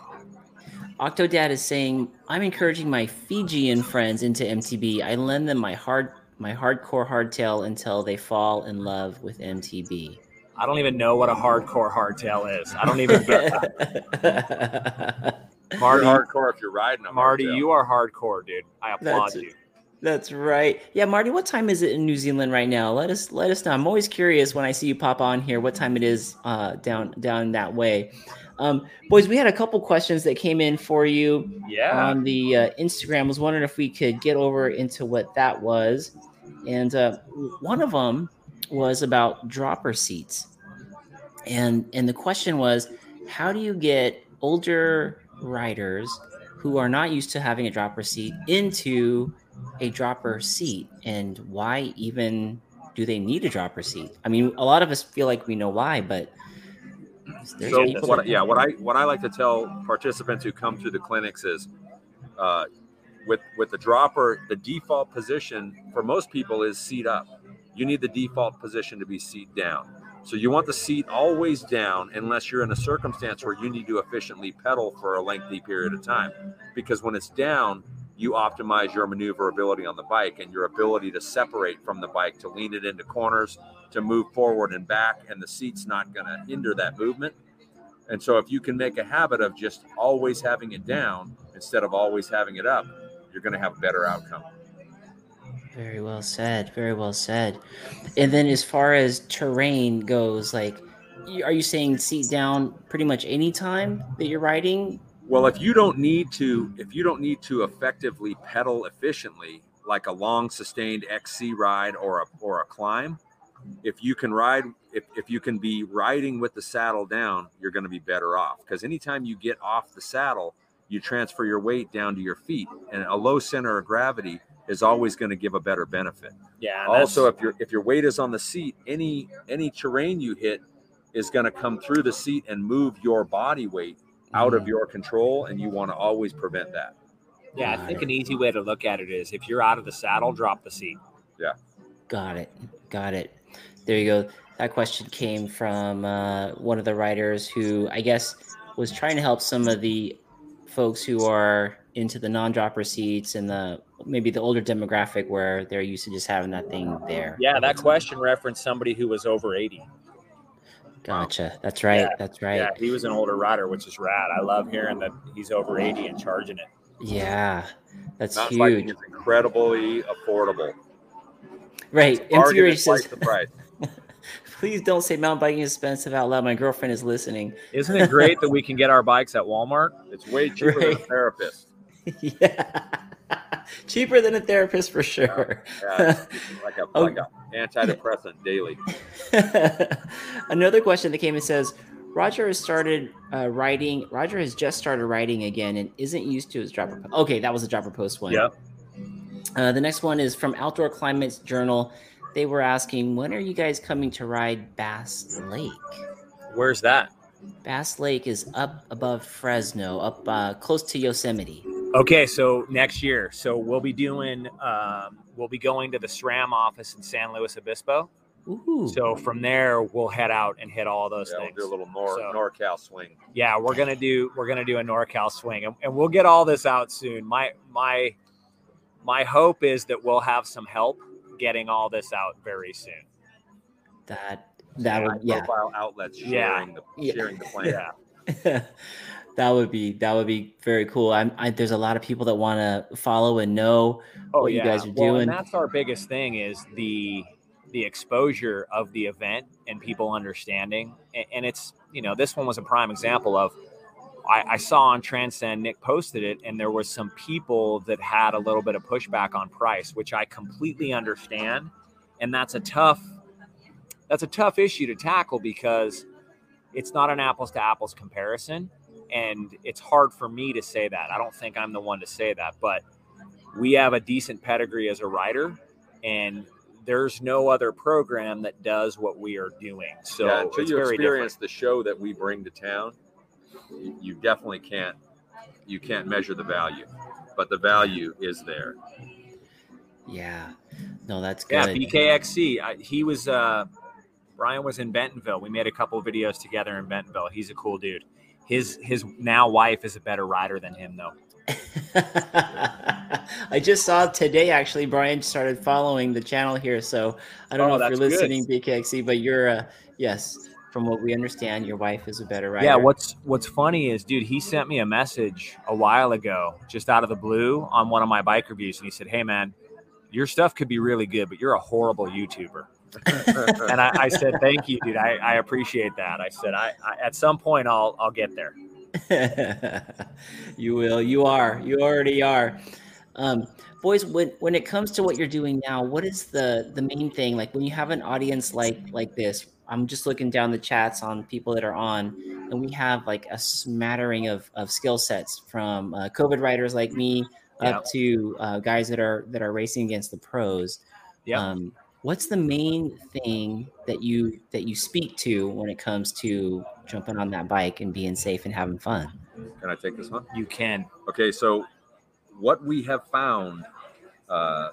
Octodad is saying, "I'm encouraging my Fijian friends into MTB. I lend them my hard my hardcore hardtail until they fall in love with MTB." I don't even know what a hardcore hardtail is. I don't even get that. Marty, Marty, hardcore if you're riding a Marty, hardtail. you are hardcore, dude. I applaud That's- you. That's right. Yeah, Marty, what time is it in New Zealand right now? Let us let us know. I'm always curious when I see you pop on here what time it is uh, down down that way. Um, boys, we had a couple questions that came in for you Yeah. on the uh, Instagram. Was wondering if we could get over into what that was, and uh, one of them was about dropper seats, and and the question was, how do you get older riders who are not used to having a dropper seat into a dropper seat, and why even do they need a dropper seat? I mean, a lot of us feel like we know why, but so what, yeah what i what i like to tell participants who come through the clinics is uh, with with the dropper the default position for most people is seat up. You need the default position to be seat down. So you want the seat always down unless you're in a circumstance where you need to efficiently pedal for a lengthy period of time. Because when it's down you optimize your maneuverability on the bike and your ability to separate from the bike to lean it into corners to move forward and back and the seat's not going to hinder that movement and so if you can make a habit of just always having it down instead of always having it up you're going to have a better outcome Very well said. Very well said. And then, as far as terrain goes, like, are you saying seat down pretty much any time that you're riding? Well if you don't need to if you don't need to effectively pedal efficiently like a long sustained xc ride or a or a climb if you can ride if, if you can be riding with the saddle down you're going to be better off because anytime you get off the saddle you transfer your weight down to your feet and a low center of gravity is always going to give a better benefit Yeah. also if your if your weight is on the seat any any terrain you hit is going to come through the seat and move your body weight out of your control and you want to always prevent that yeah, I think an easy way to look at it is if you're out of the saddle, drop the seat. Yeah. Got it. Got it. There you go. That question came from uh, one of the writers who I guess was trying to help some of the folks who are into the non-dropper seats and the maybe the older demographic where they're used to just having that thing there. Yeah, that question referenced somebody who was over 80. Gotcha. That's right. Yeah. That's right. Yeah, he was an older rider, which is rad. I love hearing that he's over 80 and charging it. Yeah, that's mountain biking huge. is incredibly affordable Right. Bargain Interior is says, the price please don't say mountain biking is expensive out loud. My girlfriend is listening. Isn't it great that we can get our bikes at Walmart? it's way cheaper than a therapist yeah. Cheaper than a therapist for sure. yeah, it's like a Oh. like a antidepressant daily Another question that came in says Roger has started uh, writing. Roger has just started writing again and isn't used to his dropper. Po- okay, that was a dropper post one. Yep. Uh, the next one is from Outdoor Climates Journal. They were asking, when are you guys coming to ride Bass Lake? Where's that? Bass Lake is up above Fresno, up uh, close to Yosemite. Okay, so next year, so we'll be doing, um, we'll be going to the SRAM office in San Luis Obispo. Ooh. So from there, we'll head out and hit all those yeah, we'll things. do a little nor, So- norcal swing yeah, we're gonna do, we're gonna do a NorCal swing, and, and we'll get all this out soon. My my my hope is that we'll have some help getting all this out very soon. that that would yeah. profile outlets Yeah. sharing the Yeah. sharing the plan Yeah. that would be that would be very cool. I'm, I, there's a lot of people that want to follow and know oh, what you guys are Well, doing. and that's our biggest thing is the the exposure of the event and people understanding. And, and it's you know this one was a prime example of I, I saw on Transcend Nick posted it, and there was some people that had a little bit of pushback on price, which I completely understand, and that's a tough that's a tough issue to tackle because it's not an apples to apples comparison, and it's hard for me to say that. I don't think I'm the one to say that, but we have a decent pedigree as a rider, and there's no other program that does what we are doing. So yeah, until it's you very experience different. the show that we bring to town, you, you definitely can't you can't measure the value, but the value is there. Yeah. No, that's Yeah, good. BKXC. I, he was uh, Brian was in Bentonville. We made a couple videos together in Bentonville. He's a cool dude. His his now wife is a better rider than him though. I just saw today actually Brian started following the channel here, so I don't Oh, know if you're that's good. listening BKXC, but you're uh, yes, from what we understand, your wife is a better rider. Yeah, what's what's funny is, dude, he sent me a message a while ago, just out of the blue, on one of my bike reviews, and he said, "Hey, man, your stuff could be really good, but you're a horrible YouTuber." And I, I said, "Thank you, dude. I, I appreciate that." I said, I, I at some point I'll I'll get there." you will. You are. You already are. Um, boys, when when it comes to what you're doing now, what is the the main thing? Like when you have an audience like like this, I'm just looking down the chats on people that are on, and we have like a smattering of of skill sets from uh, COVID writers like me up to uh, guys that are that are racing against the pros. Yeah. Um, what's the main thing that you that you speak to when it comes to jumping on that bike and being safe and having fun? Can I take this one? You can. Okay, so what we have found uh,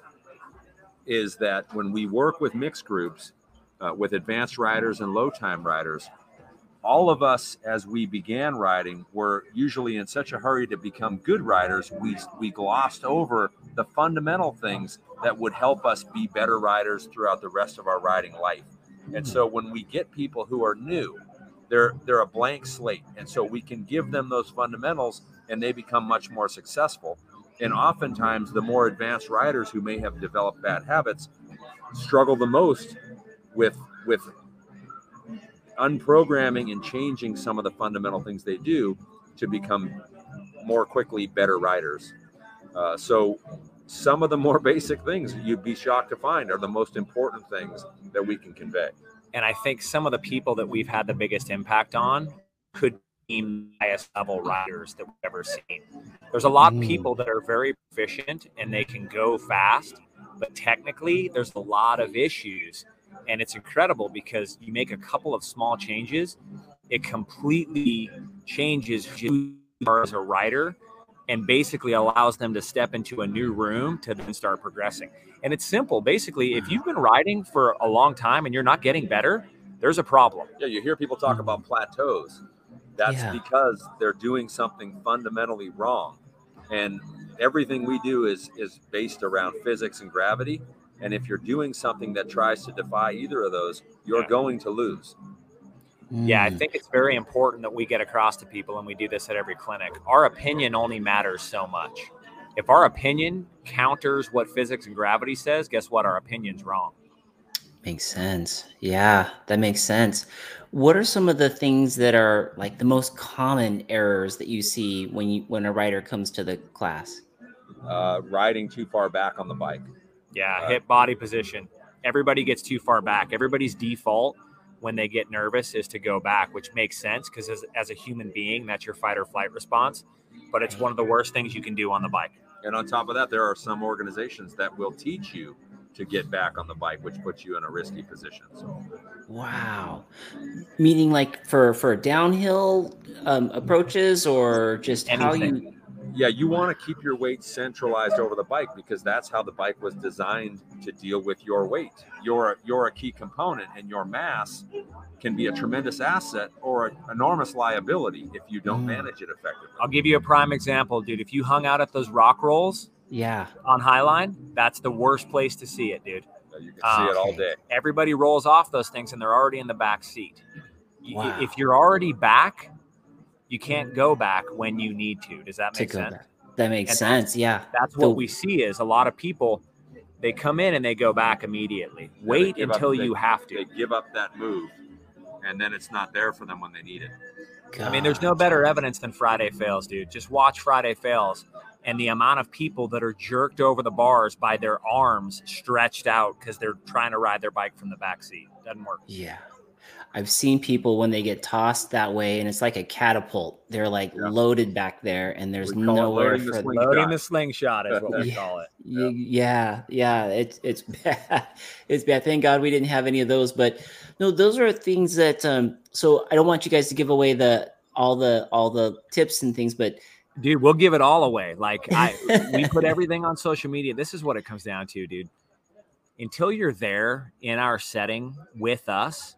is that when we work with mixed groups, uh, with advanced riders and low time riders, all of us, as we began riding, were usually in such a hurry to become good riders, we, we glossed over the fundamental things that would help us be better riders throughout the rest of our riding life. And so when we get people who are new, they're they're a blank slate, and so we can give them those fundamentals, and they become much more successful. And oftentimes, the more advanced riders who may have developed bad habits struggle the most with with unprogramming and changing some of the fundamental things they do to become more quickly better riders. Uh, so, some of the more basic things you'd be shocked to find are the most important things that we can convey. And I think some of the people that we've had the biggest impact on could be the highest level riders that we've ever seen. There's a lot of Mm. people that are very proficient and they can go fast, but technically there's a lot of issues. And it's incredible because you make a couple of small changes, it completely changes who you are as a rider and basically allows them to step into a new room to then start progressing. And it's simple. Basically, if mm-hmm. you've been riding for a long time and you're not getting better, there's a problem. Yeah, you hear people talk about mm-hmm. plateaus. That's Yeah. because they're doing something fundamentally wrong. And everything we do is is based around physics and gravity. And if you're doing something that tries to defy either of those, you're Yeah. going to lose. Yeah, I Mm. think it's very important that we get across to people, and we do this at every clinic. Our opinion only matters so much. If our opinion counters what physics and gravity says, guess what? Our opinion's wrong. Makes sense. Yeah, that makes sense. What are some of the things that are like the most common errors that you see when you when a rider comes to the class? Uh, riding too far back on the bike. Yeah, Uh, hip body position. Everybody gets too far back. Everybody's default when they get nervous is to go back, which makes sense because as, as a human being, that's your fight or flight response. But it's one of the worst things you can do on the bike. And on top of that, there are some organizations that will teach you to get back on the bike, which puts you in a risky position. So Wow. Meaning like for for downhill um, approaches or just how Anything. you yeah, you want to keep your weight centralized over the bike because that's how the bike was designed to deal with your weight. You're you're a key component, and your mass can be a tremendous asset or an enormous liability if you don't Mm. manage it effectively. I'll give you a prime example, dude. If you hung out at those rock rolls yeah. on Highline, that's the worst place to see it, dude. You can see it all day. Everybody rolls off those things and they're already in the back seat. Wow. If you're already back, you can't go back when you need to. Does that make sense? back. That makes And sense. Yeah. That's what The- we see is a lot of people they come in and they go back immediately. they Wait give up- until they- you have They to. give up that move, and then it's not there for them when they need it. I mean, there's no better evidence than Friday fails, dude. Just watch Friday fails and the amount of people that are jerked over the bars by their arms stretched out because they're trying to ride their bike from the back seat. Doesn't work. Yeah. I've seen people when they get tossed that way, and it's like a catapult. They're like Yeah. loaded back there, and there's We call it nowhere loading the for slingshot. Loading the slingshot is what we Yeah. call it. Y- Yeah, yeah, it's it's bad. It's bad. Thank God we didn't have any of those. But no, those are things that. Um, so I don't want you guys to give away the all the all the tips and things, but Dude, we'll give it all away. Like I we put everything on social media. This is what it comes down to, dude. Until you're there in our setting with us,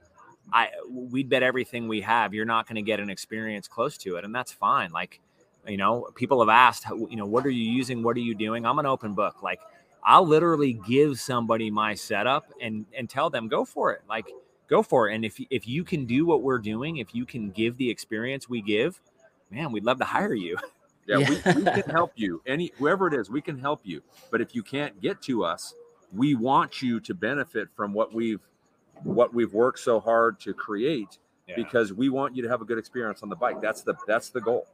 I we'd bet everything we have you're not going to get an experience close to it, and that's fine. Like, you know, people have asked, you know, what are you using? What are you doing? I'm an open book. Like, I'll literally give somebody my setup and and tell them go for it. Like, go for it. And if if you can do what we're doing, if you can give the experience we give, man, we'd love to hire you. Yeah, We, we can help you. Any whoever it is, we can help you. But if you can't get to us, we want you to benefit from what we've what we've worked so hard to create because we want you to have a good experience on the bike. That's the that's the goal.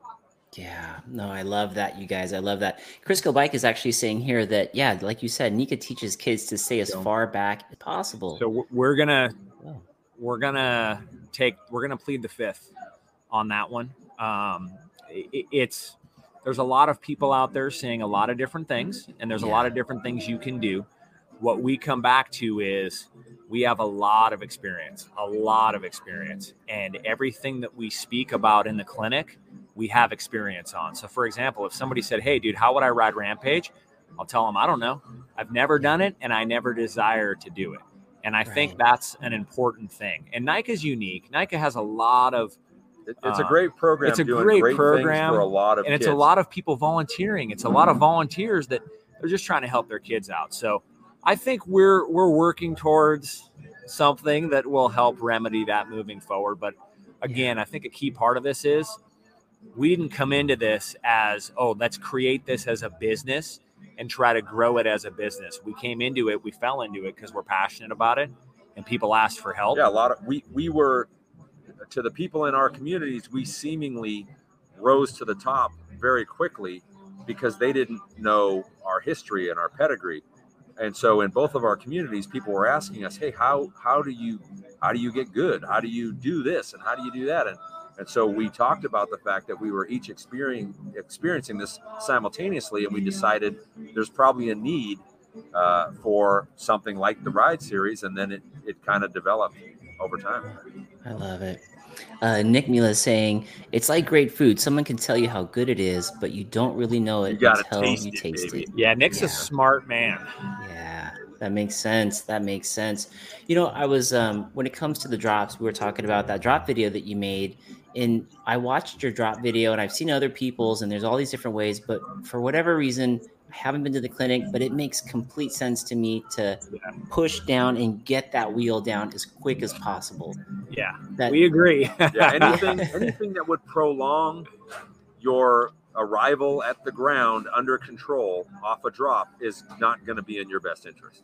Yeah, no, I love that, you guys. I love that. Crisco Bike is actually saying here that, yeah, like you said, NICA teaches kids to stay as So- far back as possible. So we're- we're gonna Oh. we're gonna take we're gonna plead the fifth on that one. Um, i- it's there's a lot of people out there saying a lot of different things, and there's a lot of different things you can do. What we come back to is we have a lot of experience, a lot of experience, and everything that we speak about in the clinic, we have experience on. So, for example, if somebody said, "Hey, dude, how would I ride Rampage?" I'll tell them, "I don't know. I've never done it, and I never desire to do it." And I think that's an important thing. And NICA's unique. Nike has a lot of, it's a Uh, great program. it's a doing great things program, for a lot of and it's a lot of people volunteering. It's a lot of volunteers that they're just trying to help their kids out. So I think we're we're working towards something that will help remedy that moving forward. But again, I think a key part of this is we didn't come into this as oh let's create this as a business and try to grow it as a business. We came into it, we fell into it because we're passionate about it, and people asked for help. Yeah, a lot of we we were to the people in our communities. We seemingly rose to the top very quickly because they didn't know our history and our pedigree. And so in both of our communities, people were asking us, "Hey, how how do you how do you get good? How do you do this and how do you do that?" And and so we talked about the fact that we were each experiencing experiencing this simultaneously, and we decided there's probably a need uh, for something like the ride series, and then it it kind of developed over time. I love it. Uh, Nick Mila is saying it's like great food. Someone can tell you how good it is, but you don't really know it You until taste you it, taste baby. it. Yeah, Nick's Yeah. a smart man. Yeah, that makes sense. That makes sense. You know, I was um when it comes to the drops, we were talking about that drop video that you made, and I watched your drop video, and I've seen other people's, and there's all these different ways, but for whatever reason, I haven't been to the clinic, but it makes complete sense to me to push down and get that wheel down as quick as possible. Yeah, That we agree. Yeah, anything anything that would prolong your arrival at the ground under control off a drop is not going to be in your best interest.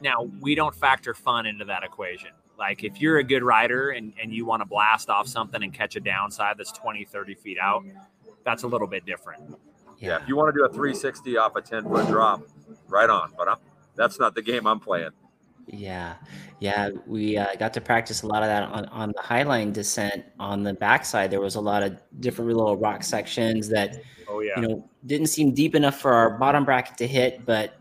now we don't factor fun into that equation. Like if you're a good rider and, and you want to blast off something and catch a downside that's 20, 30 feet out, that's a little bit different. Yeah, if you want to do a 360 off a 10 foot drop, right on. But I'm, that's not the game I'm playing. Yeah, yeah, we uh, got to practice a lot of that on, on the highline descent. On the backside, there was a lot of different little rock sections that Oh yeah. you know didn't seem deep enough for our bottom bracket to hit, but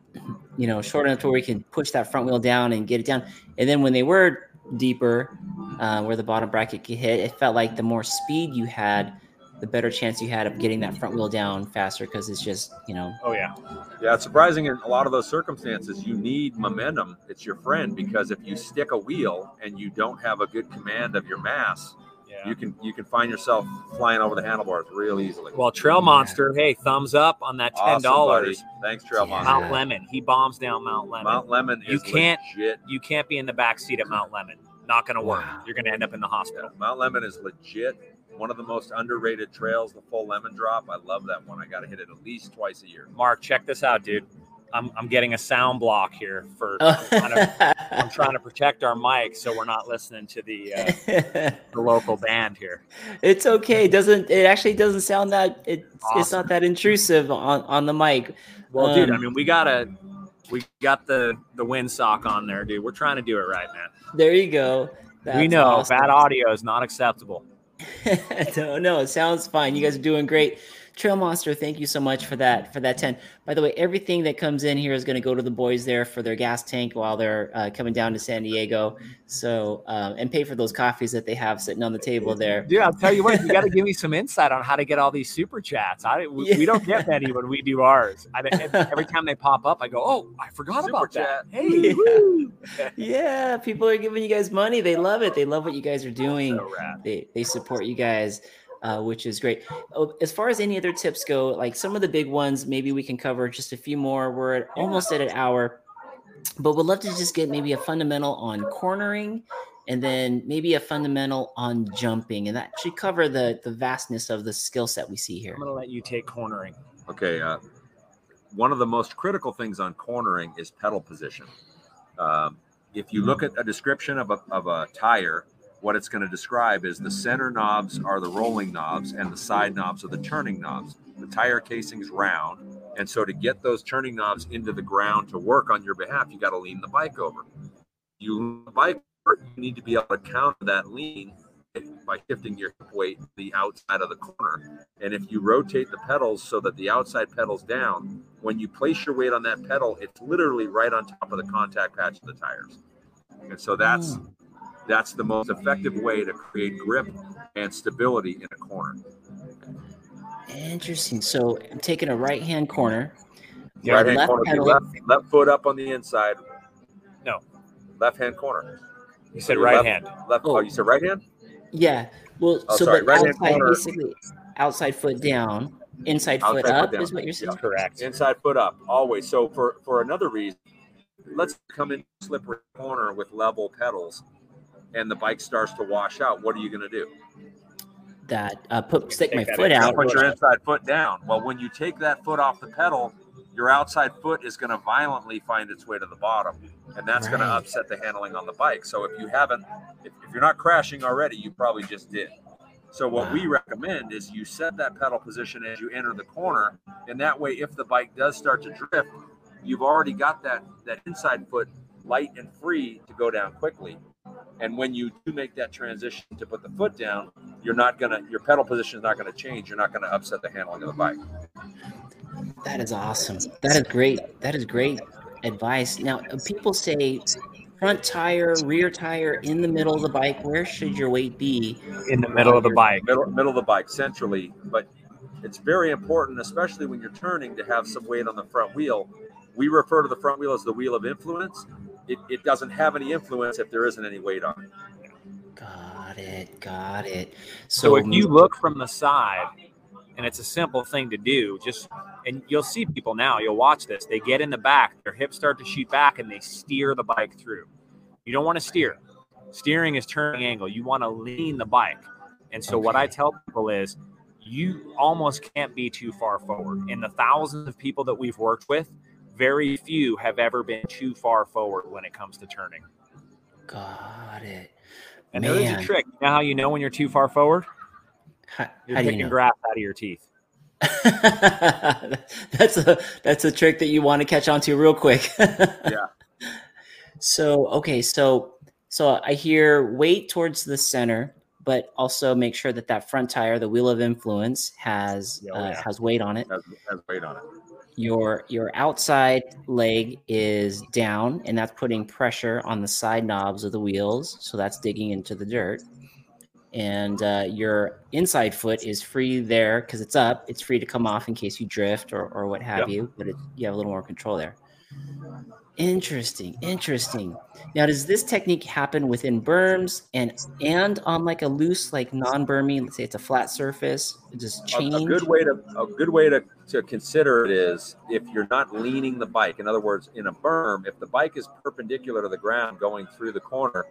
you know short enough to where we can push that front wheel down and get it down. And then when they were deeper, uh, where the bottom bracket could hit, it felt like the more speed you had, the better chance you had of getting that front wheel down faster because it's just you know oh yeah. Yeah, it's surprising in a lot of those circumstances, you need momentum. It's your friend because if you stick a wheel and you don't have a good command of your mass, Yeah. you can you can find yourself flying over the handlebars real easily. Well, Trail Monster, hey, thumbs up on that ten Awesome, dollars. buddy. Thanks, Trail Yeah. Monster. Mount Lemmon. He bombs down Mount Lemmon. Mount Lemmon You can't- legit. you can't be in the back seat at Mount Lemmon. Not gonna work. Wow. You're gonna end up in the hospital. Mount Lemmon is legit. One of the most underrated trails, the full lemon drop. I love that one. I got to hit it at least twice a year. Mark, check this out, dude. I'm, I'm getting a sound block here for I'm, trying to, I'm trying to protect our mic so we're not listening to the uh, the local band here. It's okay. It doesn't it actually doesn't sound that it, awesome. it's not that intrusive on on the mic. Well, um, dude, I um, mean, we gotta we got the the windsock on there, dude. We're trying to do it right, man. There you go. That's we know awesome. bad audio is not acceptable. no, no, it sounds fine. You guys are doing great. Trail Monster, thank you so much for that for that 10. By the way, everything that comes in here is going to go to the boys there for their gas tank while they're uh, coming down to San Diego. So um, and pay for those coffees that they have sitting on the table there. Yeah, I'll tell you what, you got to give me some insight on how to get all these super chats. I we, yeah. we don't get many when we do ours. I, every time they pop up, I go, "Oh, I forgot super about chat. that." Hey, yeah. yeah, people are giving you guys money. They love it. They love what you guys are doing. So they they support you guys uh, which is great. Oh, as far as any other tips go, like some of the big ones, maybe we can cover just a few more. We're at, almost at an hour, but we'd love to just get maybe a fundamental on cornering and then maybe a fundamental on jumping. And that should cover the, the vastness of the skill set we see here. I'm going to let you take cornering. Okay. Uh, one of the most critical things on cornering is pedal position. Um, if you look at a description of a, of a tire, what it's going to describe is the center knobs are the rolling knobs and the side knobs are the turning knobs. The tire casing is round. And so to get those turning knobs into the ground to work on your behalf, you got to lean the bike over. You lean the bike over, you need to be able to counter that lean by shifting your weight to the outside of the corner. And if you rotate the pedals so that the outside pedal's down, when you place your weight on that pedal, it's literally right on top of the contact patch of the tires. And so that's hmm that's the most effective way to create grip and stability in a corner. Interesting. So I'm taking a right hand corner. Yeah, right hand corner. Pedal. Left, left foot up on the inside. No. Left hand corner. You said oh, right left, hand. Left. Oh. oh, you said right hand. Yeah. Well, oh, so sorry, but right outside, basically, outside foot down, inside, outside foot, foot up down. is what you're saying. Yeah, correct. Inside foot up, always. So for for another reason, let's come in slippery corner with level pedals and the bike starts to wash out, what are you going to do? That uh, put stick my foot out. Put your inside foot down. Well, when you take that foot off the pedal, your outside foot is going to violently find its way to the bottom, and that's right. going to upset the handling on the bike. So if you haven't, if, if, you're not crashing already, you probably just did. So what wow. we recommend is you set that pedal position as you enter the corner, and that way, if the bike does start to drift, you've already got that that inside foot light and free to go down quickly. And when you do make that transition to put the foot down, you're not gonna your pedal position is not gonna change. You're not gonna upset the handling of the bike. That is awesome. That is great. That is great advice. Now, people say front tire, rear tire, in the middle of the bike. Where should your weight be? In the middle of the bike. Middle, middle of the bike, centrally. But it's very important, especially when you're turning, to have some weight on the front wheel. We refer to the front wheel as the wheel of influence it, it doesn't have any influence if there isn't any weight on it. Got it. Got it. So, so if you look from the side, and it's a simple thing to do, just and you'll see people now, you'll watch this. They get in the back, their hips start to shoot back, and they steer the bike through. You don't want to steer. Steering is turning angle. You want to lean the bike. And so, okay. what I tell people is, you almost can't be too far forward. In the thousands of people that we've worked with, very few have ever been too far forward when it comes to turning. Got it. And Man. there's a trick. You know how you know when you're too far forward? How, you're how picking you know? grass out of your teeth. that's a that's a trick that you want to catch on to real quick. yeah. So okay, so so I hear weight towards the center, but also make sure that that front tire, the wheel of influence, has oh, uh, has weight on it. Has, has weight on it your your outside leg is down and that's putting pressure on the side knobs of the wheels so that's digging into the dirt. And uh, your inside foot is free there because it's up. It's free to come off in case you drift or, or what have yep. you but it, you have a little more control there Interesting, interesting. Now, does this technique happen within berms and and on like a loose, like non-bermy? Let's say it's a flat surface. It just change. A, a, good way to a good way to, to consider it is if you're not leaning the bike. In other words, in a berm, if the bike is perpendicular to the ground going through the corner,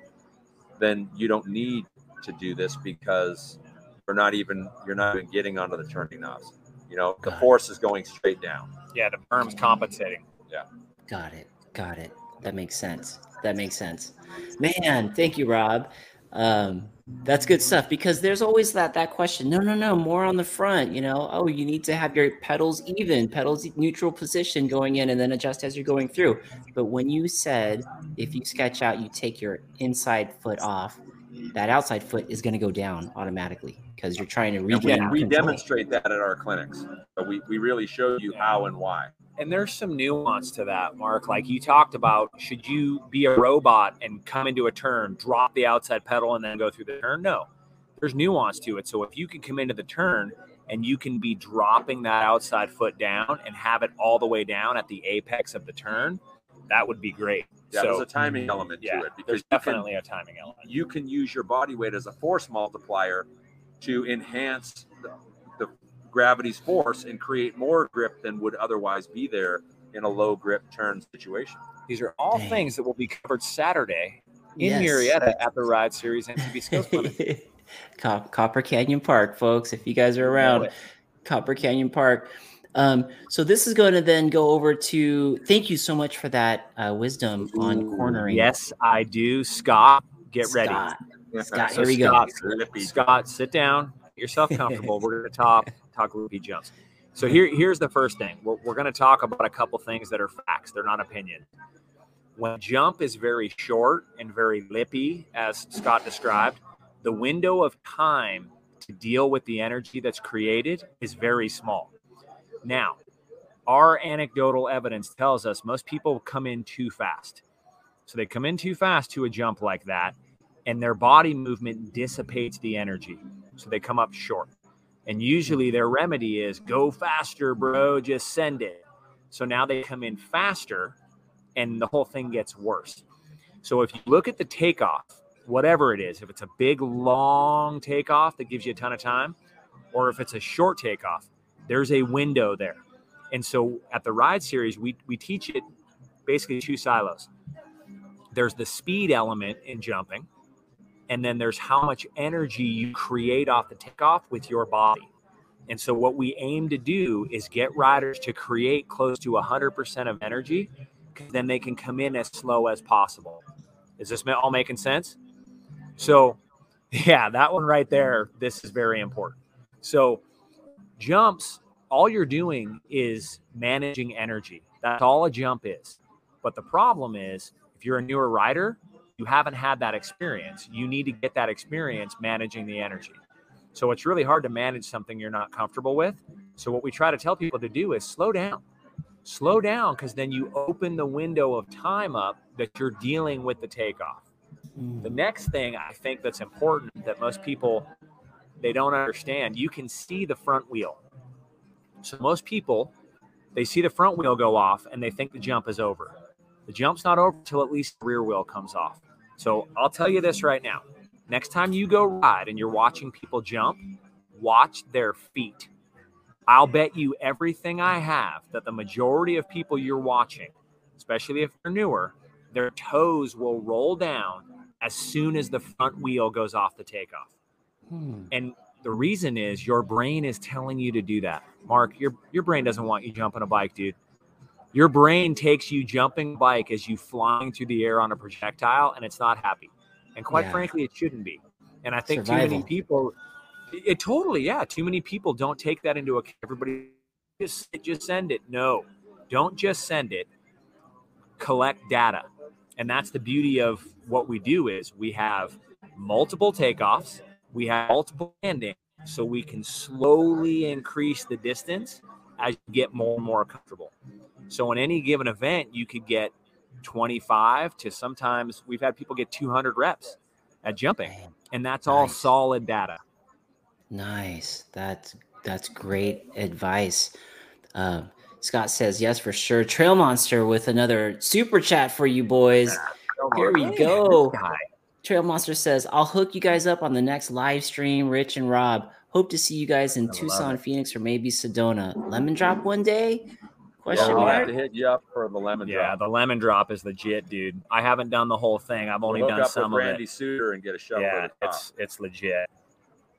then you don't need to do this because you're not even you're not even getting onto the turning knobs. You know, the force is going straight down. Yeah, the berm's compensating. Yeah. Got it. Got it. That makes sense. That makes sense. Man, thank you, Rob. Um, that's good stuff because there's always that that question. No, no, no, more on the front. You know, oh, you need to have your pedals even, pedals neutral position going in, and then adjust as you're going through. But when you said if you sketch out, you take your inside foot off, that outside foot is going to go down automatically because you're trying to we, regain. we demonstrate that at our clinics. So we, we really show you how and why. And there's some nuance to that, Mark. Like you talked about, should you be a robot and come into a turn, drop the outside pedal, and then go through the turn? No, there's nuance to it. So if you can come into the turn and you can be dropping that outside foot down and have it all the way down at the apex of the turn, that would be great. Yeah, so there's a timing element yeah, to it because there's you can- definitely a timing element. you can use your body weight as a force multiplier to enhance gravity's force and create more grip than would otherwise be there in a low grip turn situation. These are all Dang. things that will be covered Saturday in Yes. Murrieta at the Ride Series MTB Skills Clinic. Cop- Copper Canyon Park, folks. If you guys are around, Copper Canyon Park. Um, so this is going to then go over to. Thank you so much for that uh, wisdom on cornering. Yes, I do. Scott, get ready. Scott. Scott, So here we go. Scott, Lippy. Scott, sit down. Get yourself comfortable. we're going to talk talk loopy jumps. So here, here's the first thing. We're, we're going to talk about a couple things that are facts. They're not opinion. When jump is very short and very lippy, as Scott described, the window of time to deal with the energy that's created is very small. Now, our anecdotal evidence tells us most people come in too fast. So they come in too fast to a jump like that, and their body movement dissipates the energy. So they come up short. And usually their remedy is go faster, bro, just send it. So now they come in faster and the whole thing gets worse. So if you look at the takeoff, whatever it is, if it's a big, long takeoff that gives you a ton of time, or if it's a short takeoff, there's a window there. And so at the ride series, we, we teach it basically two silos. There's the speed element in jumping, and then there's how much energy you create off the takeoff with your body. And so what we aim to do is get riders to create close to 100% of energy, 'cause then they can come in as slow as possible. Is this all making sense? So, yeah, that one right there, this is very important. So, jumps, all you're doing is managing energy. That's all a jump is. But the problem is, if you're a newer rider, you haven't had that experience. You need to get that experience managing the energy. So it's really hard to manage something you're not comfortable with. So what we try to tell people to do is slow down. Slow down because then you open the window of time up that you're dealing with the takeoff. Mm. The next thing I think that's important that most people they don't understand, you can see the front wheel. So most people they see the front wheel go off and they think the jump is over. The jump's not over until at least the rear wheel comes off. So I'll tell you this right now. Next time you go ride and you're watching people jump, watch their feet. I'll bet you everything I have that the majority of people you're watching, especially if they're newer, their toes will roll down as soon as the front wheel goes off the takeoff. Hmm. And the reason is your brain is telling you to do that. Mark, your your brain doesn't want you jumping a bike, dude. Your brain takes you jumping bike as you flying through the air on a projectile, and it's not happy. And quite Yeah. frankly, it shouldn't be. And I think too many people, it, it totally, yeah, too many people don't take that into account. Everybody just just send it. No, don't just send it. Collect data, and that's the beauty of what we do is we have multiple takeoffs, we have multiple landings, so we can slowly increase the distance as you get more and more comfortable. So in any given event, you could get 25 to sometimes we've had people get 200 reps at jumping, and that's all solid data. Nice. That's that's great advice. Um, Scott says yes for sure. Trail Monster with another super chat for you boys. Here we go. Trail Monster says, "I'll hook you guys up on the next live stream. Rich and Rob, hope to see you guys in Tucson, it. Phoenix, or maybe Sedona. Lemmon drop one day? Yeah, Question we'll have mark. to hit you up for the Lemmon Yeah, drop. the Lemmon drop is legit, dude. I haven't done the whole thing. I've only We'll done up some with of Randy it. Suter and get a shovel Yeah, at the top. it's it's legit.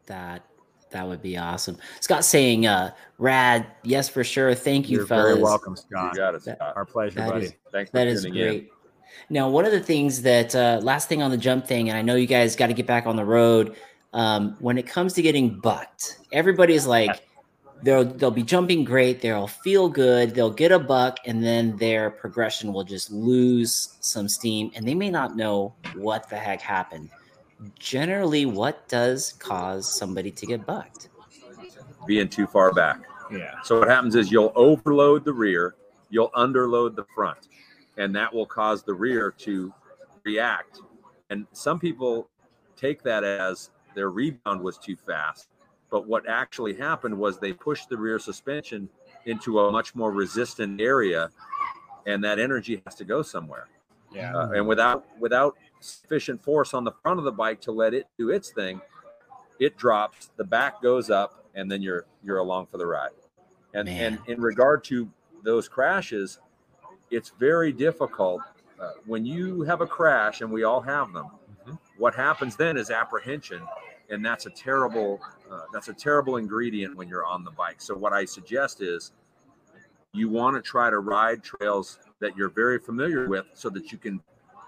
That That would be awesome. Scott saying, uh, "Rad, yes for sure. Thank you, You're fellas. very welcome, Scott. You got it, Scott. Our pleasure, That buddy. is- Thanks for That is tuning in. great. Now, one of the things that uh, last thing on the jump thing, and I know you guys got to get back on the road. Um, when it comes to getting bucked, everybody's like, they'll they'll be jumping great, they'll feel good, they'll get a buck, and then their progression will just lose some steam, and they may not know what the heck happened. Generally, what does cause somebody to get bucked? Being too far back. Yeah. So what happens is you'll overload the rear, you'll underload the front, and that will cause the rear to react. And some people take that as their rebound was too fast. But what actually happened was they pushed the rear suspension into a much more resistant area, and that energy has to go somewhere. Yeah. Uh, and without without sufficient force on the front of the bike to let it do its thing, it drops, the back goes up, and then you're you're along for the ride. And and in regard to those crashes, it's very difficult uh, when you have a crash, and we all have them. What happens then is apprehension, and that's a terrible uh, that's a terrible ingredient when you're on the bike. So what I suggest is you want to try to ride trails that you're very familiar with so that you can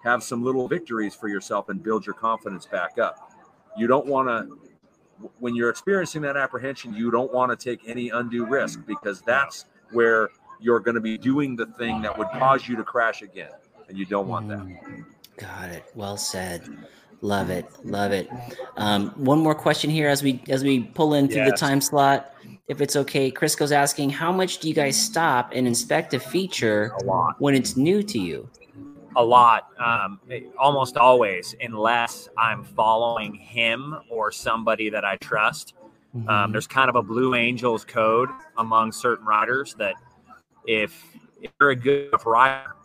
have some little victories for yourself and build your confidence back up. You don't want to, when you're experiencing that apprehension, you don't want to take any undue risk because that's where you're going to be doing the thing that would cause you to crash again. And you don't want that. Mm, Got it. Well said. Love it. Love it. Um, one more question here as we as we pull in through the time slot. If it's okay, Crisco's asking, how much do you guys stop and inspect a feature A lot. when it's new to you? a lot um, almost always unless i'm following him or somebody that i trust Mm-hmm. um, there's kind of a blue angels code among certain riders that if, if you're a good enough rider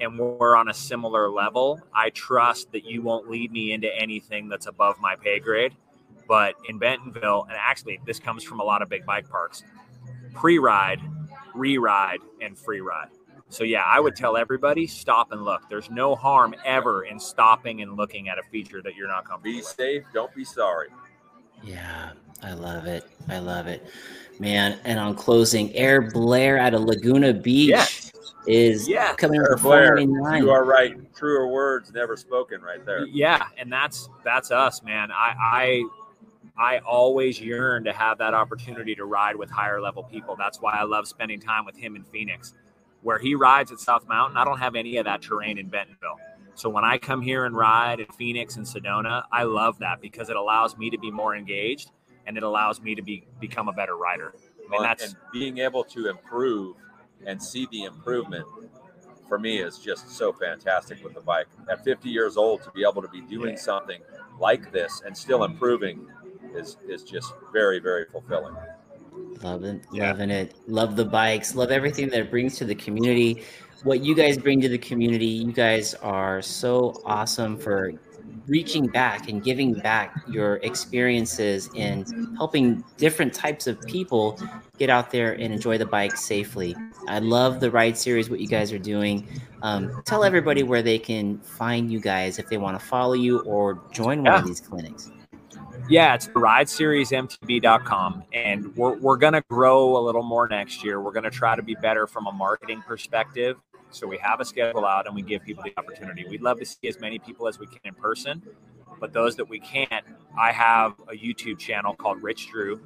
and we're on a similar level i trust that you won't lead me into anything that's above my pay grade but in bentonville and actually this comes from a lot of big bike parks pre-ride re-ride and free ride so yeah, I would tell everybody stop and look. There's no harm ever in stopping and looking at a feature that you're not comfortable Be with. safe, don't be sorry. Yeah, I love it. I love it, man. And on closing, Air Blair out of Laguna Beach Yes. Is Yeah. coming Air with a Blair, you are right. Truer words never spoken right there. Yeah, and that's that's us, man. I I I always yearn to have that opportunity to ride with higher level people. That's why I love spending time with him in Phoenix. Where he rides at South Mountain, I don't have any of that terrain in Bentonville. So when I come here and ride in Phoenix and Sedona, I love that because it allows me to be more engaged and it allows me to be become a better rider. I mean, that's and being able to improve and see the improvement for me is just so fantastic with the bike. At 50 years old, to be able to be doing Yeah. something like this and still improving is is just very very fulfilling. Loving, Yeah. loving it. Love the bikes. Love everything that it brings to the community. What you guys bring to the community. You guys are so awesome for reaching back and giving back your experiences and helping different types of people get out there and enjoy the bike safely. I love the ride series. What you guys are doing. Um, tell everybody where they can find you guys if they want to follow you or join one of these clinics. Yeah, it's rideseriesmtb.com. And we're, we're going to grow a little more next year. We're going to try to be better from a marketing perspective. So we have a schedule out and we give people the opportunity. We'd love to see as many people as we can in person. But those that we can't, I have a YouTube channel called Rich Drew.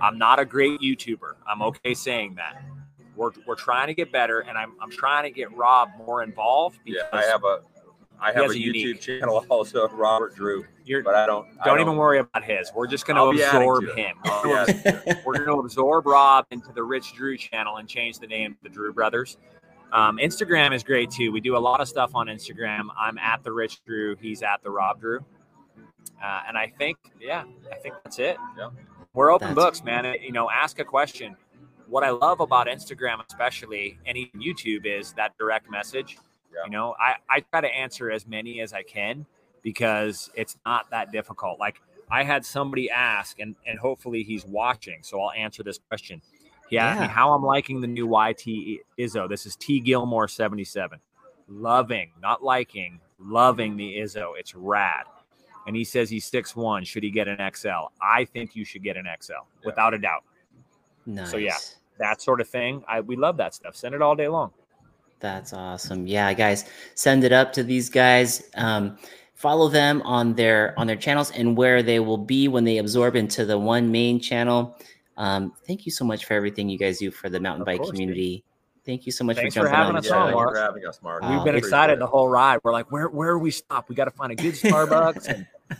I'm not a great YouTuber. I'm okay saying that. We're, we're trying to get better, and I'm, I'm trying to get Rob more involved. Yeah, I have a I have a a YouTube unique- channel also, Robert Drew, you're, but I don't I don't even worry about his. We're just going to absorb him. I'll be adding to it. we're going to absorb Rob into the Rich Drew channel and change the name to the Drew Brothers. Um, Instagram is great too. We do a lot of stuff on Instagram. I'm at the Rich Drew. He's at the Rob Drew. Uh, and I think, yeah, I think that's it. Yeah. We're open That's- books, man. You know, ask a question. What I love about Instagram, especially and even YouTube, is that direct message. Yeah. You know, I, I try to answer as many as I can because it's not that difficult. Like I had somebody ask, and, and hopefully he's watching, so I'll answer this question. He asked me Yeah. how I'm liking the new YT Izzo. This is T Gilmore 77. Loving, not liking, loving the Izzo. It's rad. and he says he's six one, should he get an XL? I think you should get an XL Yeah. without a doubt. Nice. So, yeah. That sort of thing. I we love that stuff. Send it all day long. That's awesome. Yeah, guys, send it up to these guys. Um, follow them on their on their channels and where they will be when they absorb into the one main channel. Um, thank you so much for everything you guys do for the mountain Of bike course, dude. community. Thank you so much Thanks for for having on us the on, show. you Mark. for having us, Mark. Wow. We've been excited it. the whole ride. We're like, where where do we stop? We got to find a good Starbucks.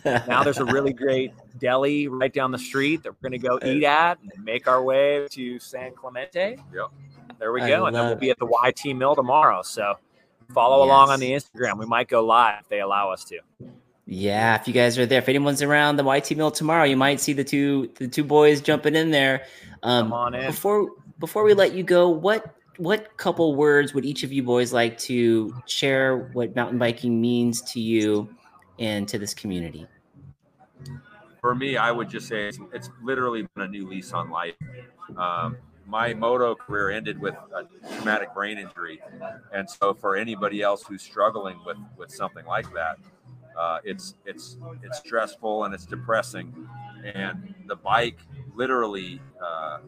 And now there's a really great deli right down the street that we're going to go eat at and make our way to San Clemente. Yep. There we go. And then we'll love be at the YT Mill tomorrow. So follow along on the Instagram. We might go live if they allow us to. Yeah, if you guys are there, if anyone's around the YT Mill tomorrow, you might see the two the two boys jumping in there. Um, Come on in. before before we let you go, what what couple words would each of you boys like to share what mountain biking means to you and to this community? for me, I would just say it's, it's literally been a new lease on life. Um, my moto career ended with a traumatic brain injury, and so for anybody else who's struggling with with something like that, uh, it's it's it's stressful and it's depressing, and the bike literally uh,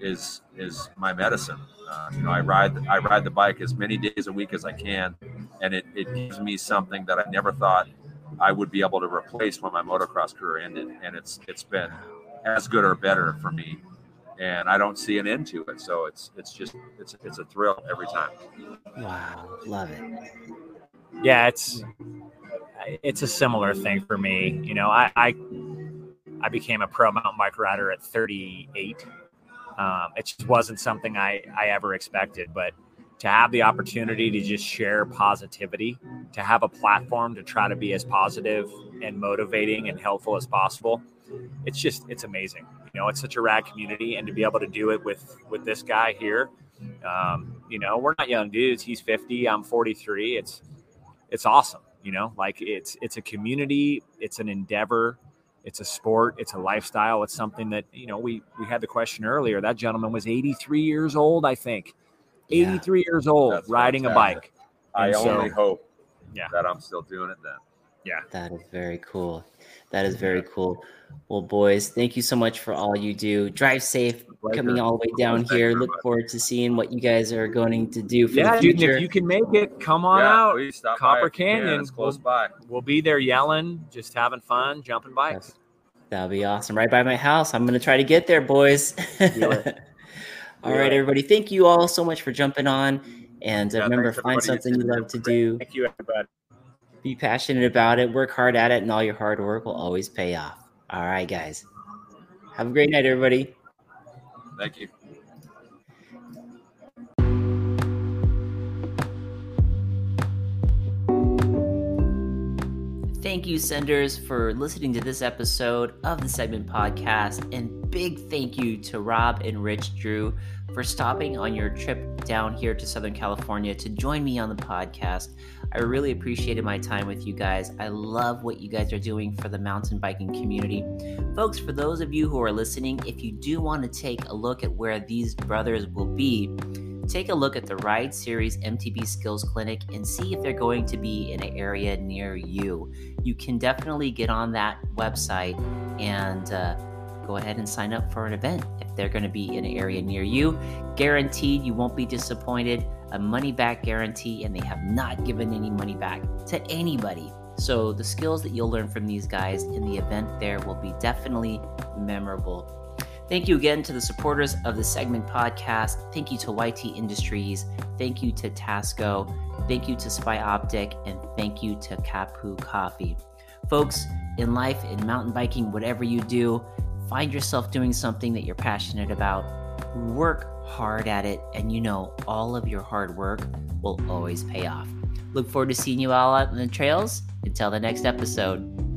is is my medicine. Uh, you know, I ride I ride the bike as many days a week as I can, and it, it gives me something that I never thought I would be able to replace when my motocross career ended, and it's it's been as good or better for me, and I don't see an end to it. So it's it's just it's it's a thrill every time. Wow, love it. Yeah it's it's a similar thing for me you know i i, I became a pro mountain bike rider at 38 um, it just wasn't something i i ever expected but to have the opportunity to just share positivity to have a platform to try to be as positive and motivating and helpful as possible it's just it's amazing. You know it's such a rad community and to be able to do it with with this guy here um, you know we're not young dudes he's 50 i'm 43 it's it's awesome you know like it's it's a community it's an endeavor it's a sport it's a lifestyle it's something that you know we we had the question earlier that gentleman was 83 years old i think Yeah. 83 years old That's riding a bike I And so- only hope Yeah. that I'm still doing it then. Yeah. That is very cool. That is very cool. Well, boys, thank you so much for all you do. Drive safe, coming all the way down here. Look much. forward to seeing what you guys are going to do for yeah the dude, future. if you can make it come on yeah, out stop Copper by if you can. Canyon. It's close We'll- by. we'll be there yelling just having fun jumping bikes That'll be awesome. Right by my house. I'm going to try to get there, boys. Do it. all Do right, everybody. Thank you all so much for jumping on. And uh, Yeah, remember, find something you love to do. thank you everybody Be passionate about it. Work hard at it, and all your hard work will always pay off. All right, guys. Have a great night, everybody. Thank you. Thank you, senders, for listening to this episode of the Segment Podcast. And big thank you to Rob and Rich Drew for stopping on your trip down here to Southern California to join me on the podcast. I really appreciated my time with you guys. I love what you guys are doing for the mountain biking community. Folks, for those of you who are listening, if you do want to take a look at where these brothers will be, take a look at the Ride Series MTB Skills Clinic and see if they're going to be in an area near you. You can definitely get on that website and uh, go ahead and sign up for an event if they're going to be in an area near you. Guaranteed, you won't be disappointed. A money back guarantee, and they have not given any money back to anybody. So, the skills that you'll learn from these guys in the event there will be definitely memorable. Thank you again to the supporters of the segment podcast. Thank you to YT Industries. Thank you to Tasco. Thank you to Spy Optic. And thank you to Kapu Coffee. Folks, in life, in mountain biking, whatever you do, find yourself doing something that you're passionate about. Work hard at it, and you know all of your hard work will always pay off. Look forward to seeing you all out in the trails. Until the next episode.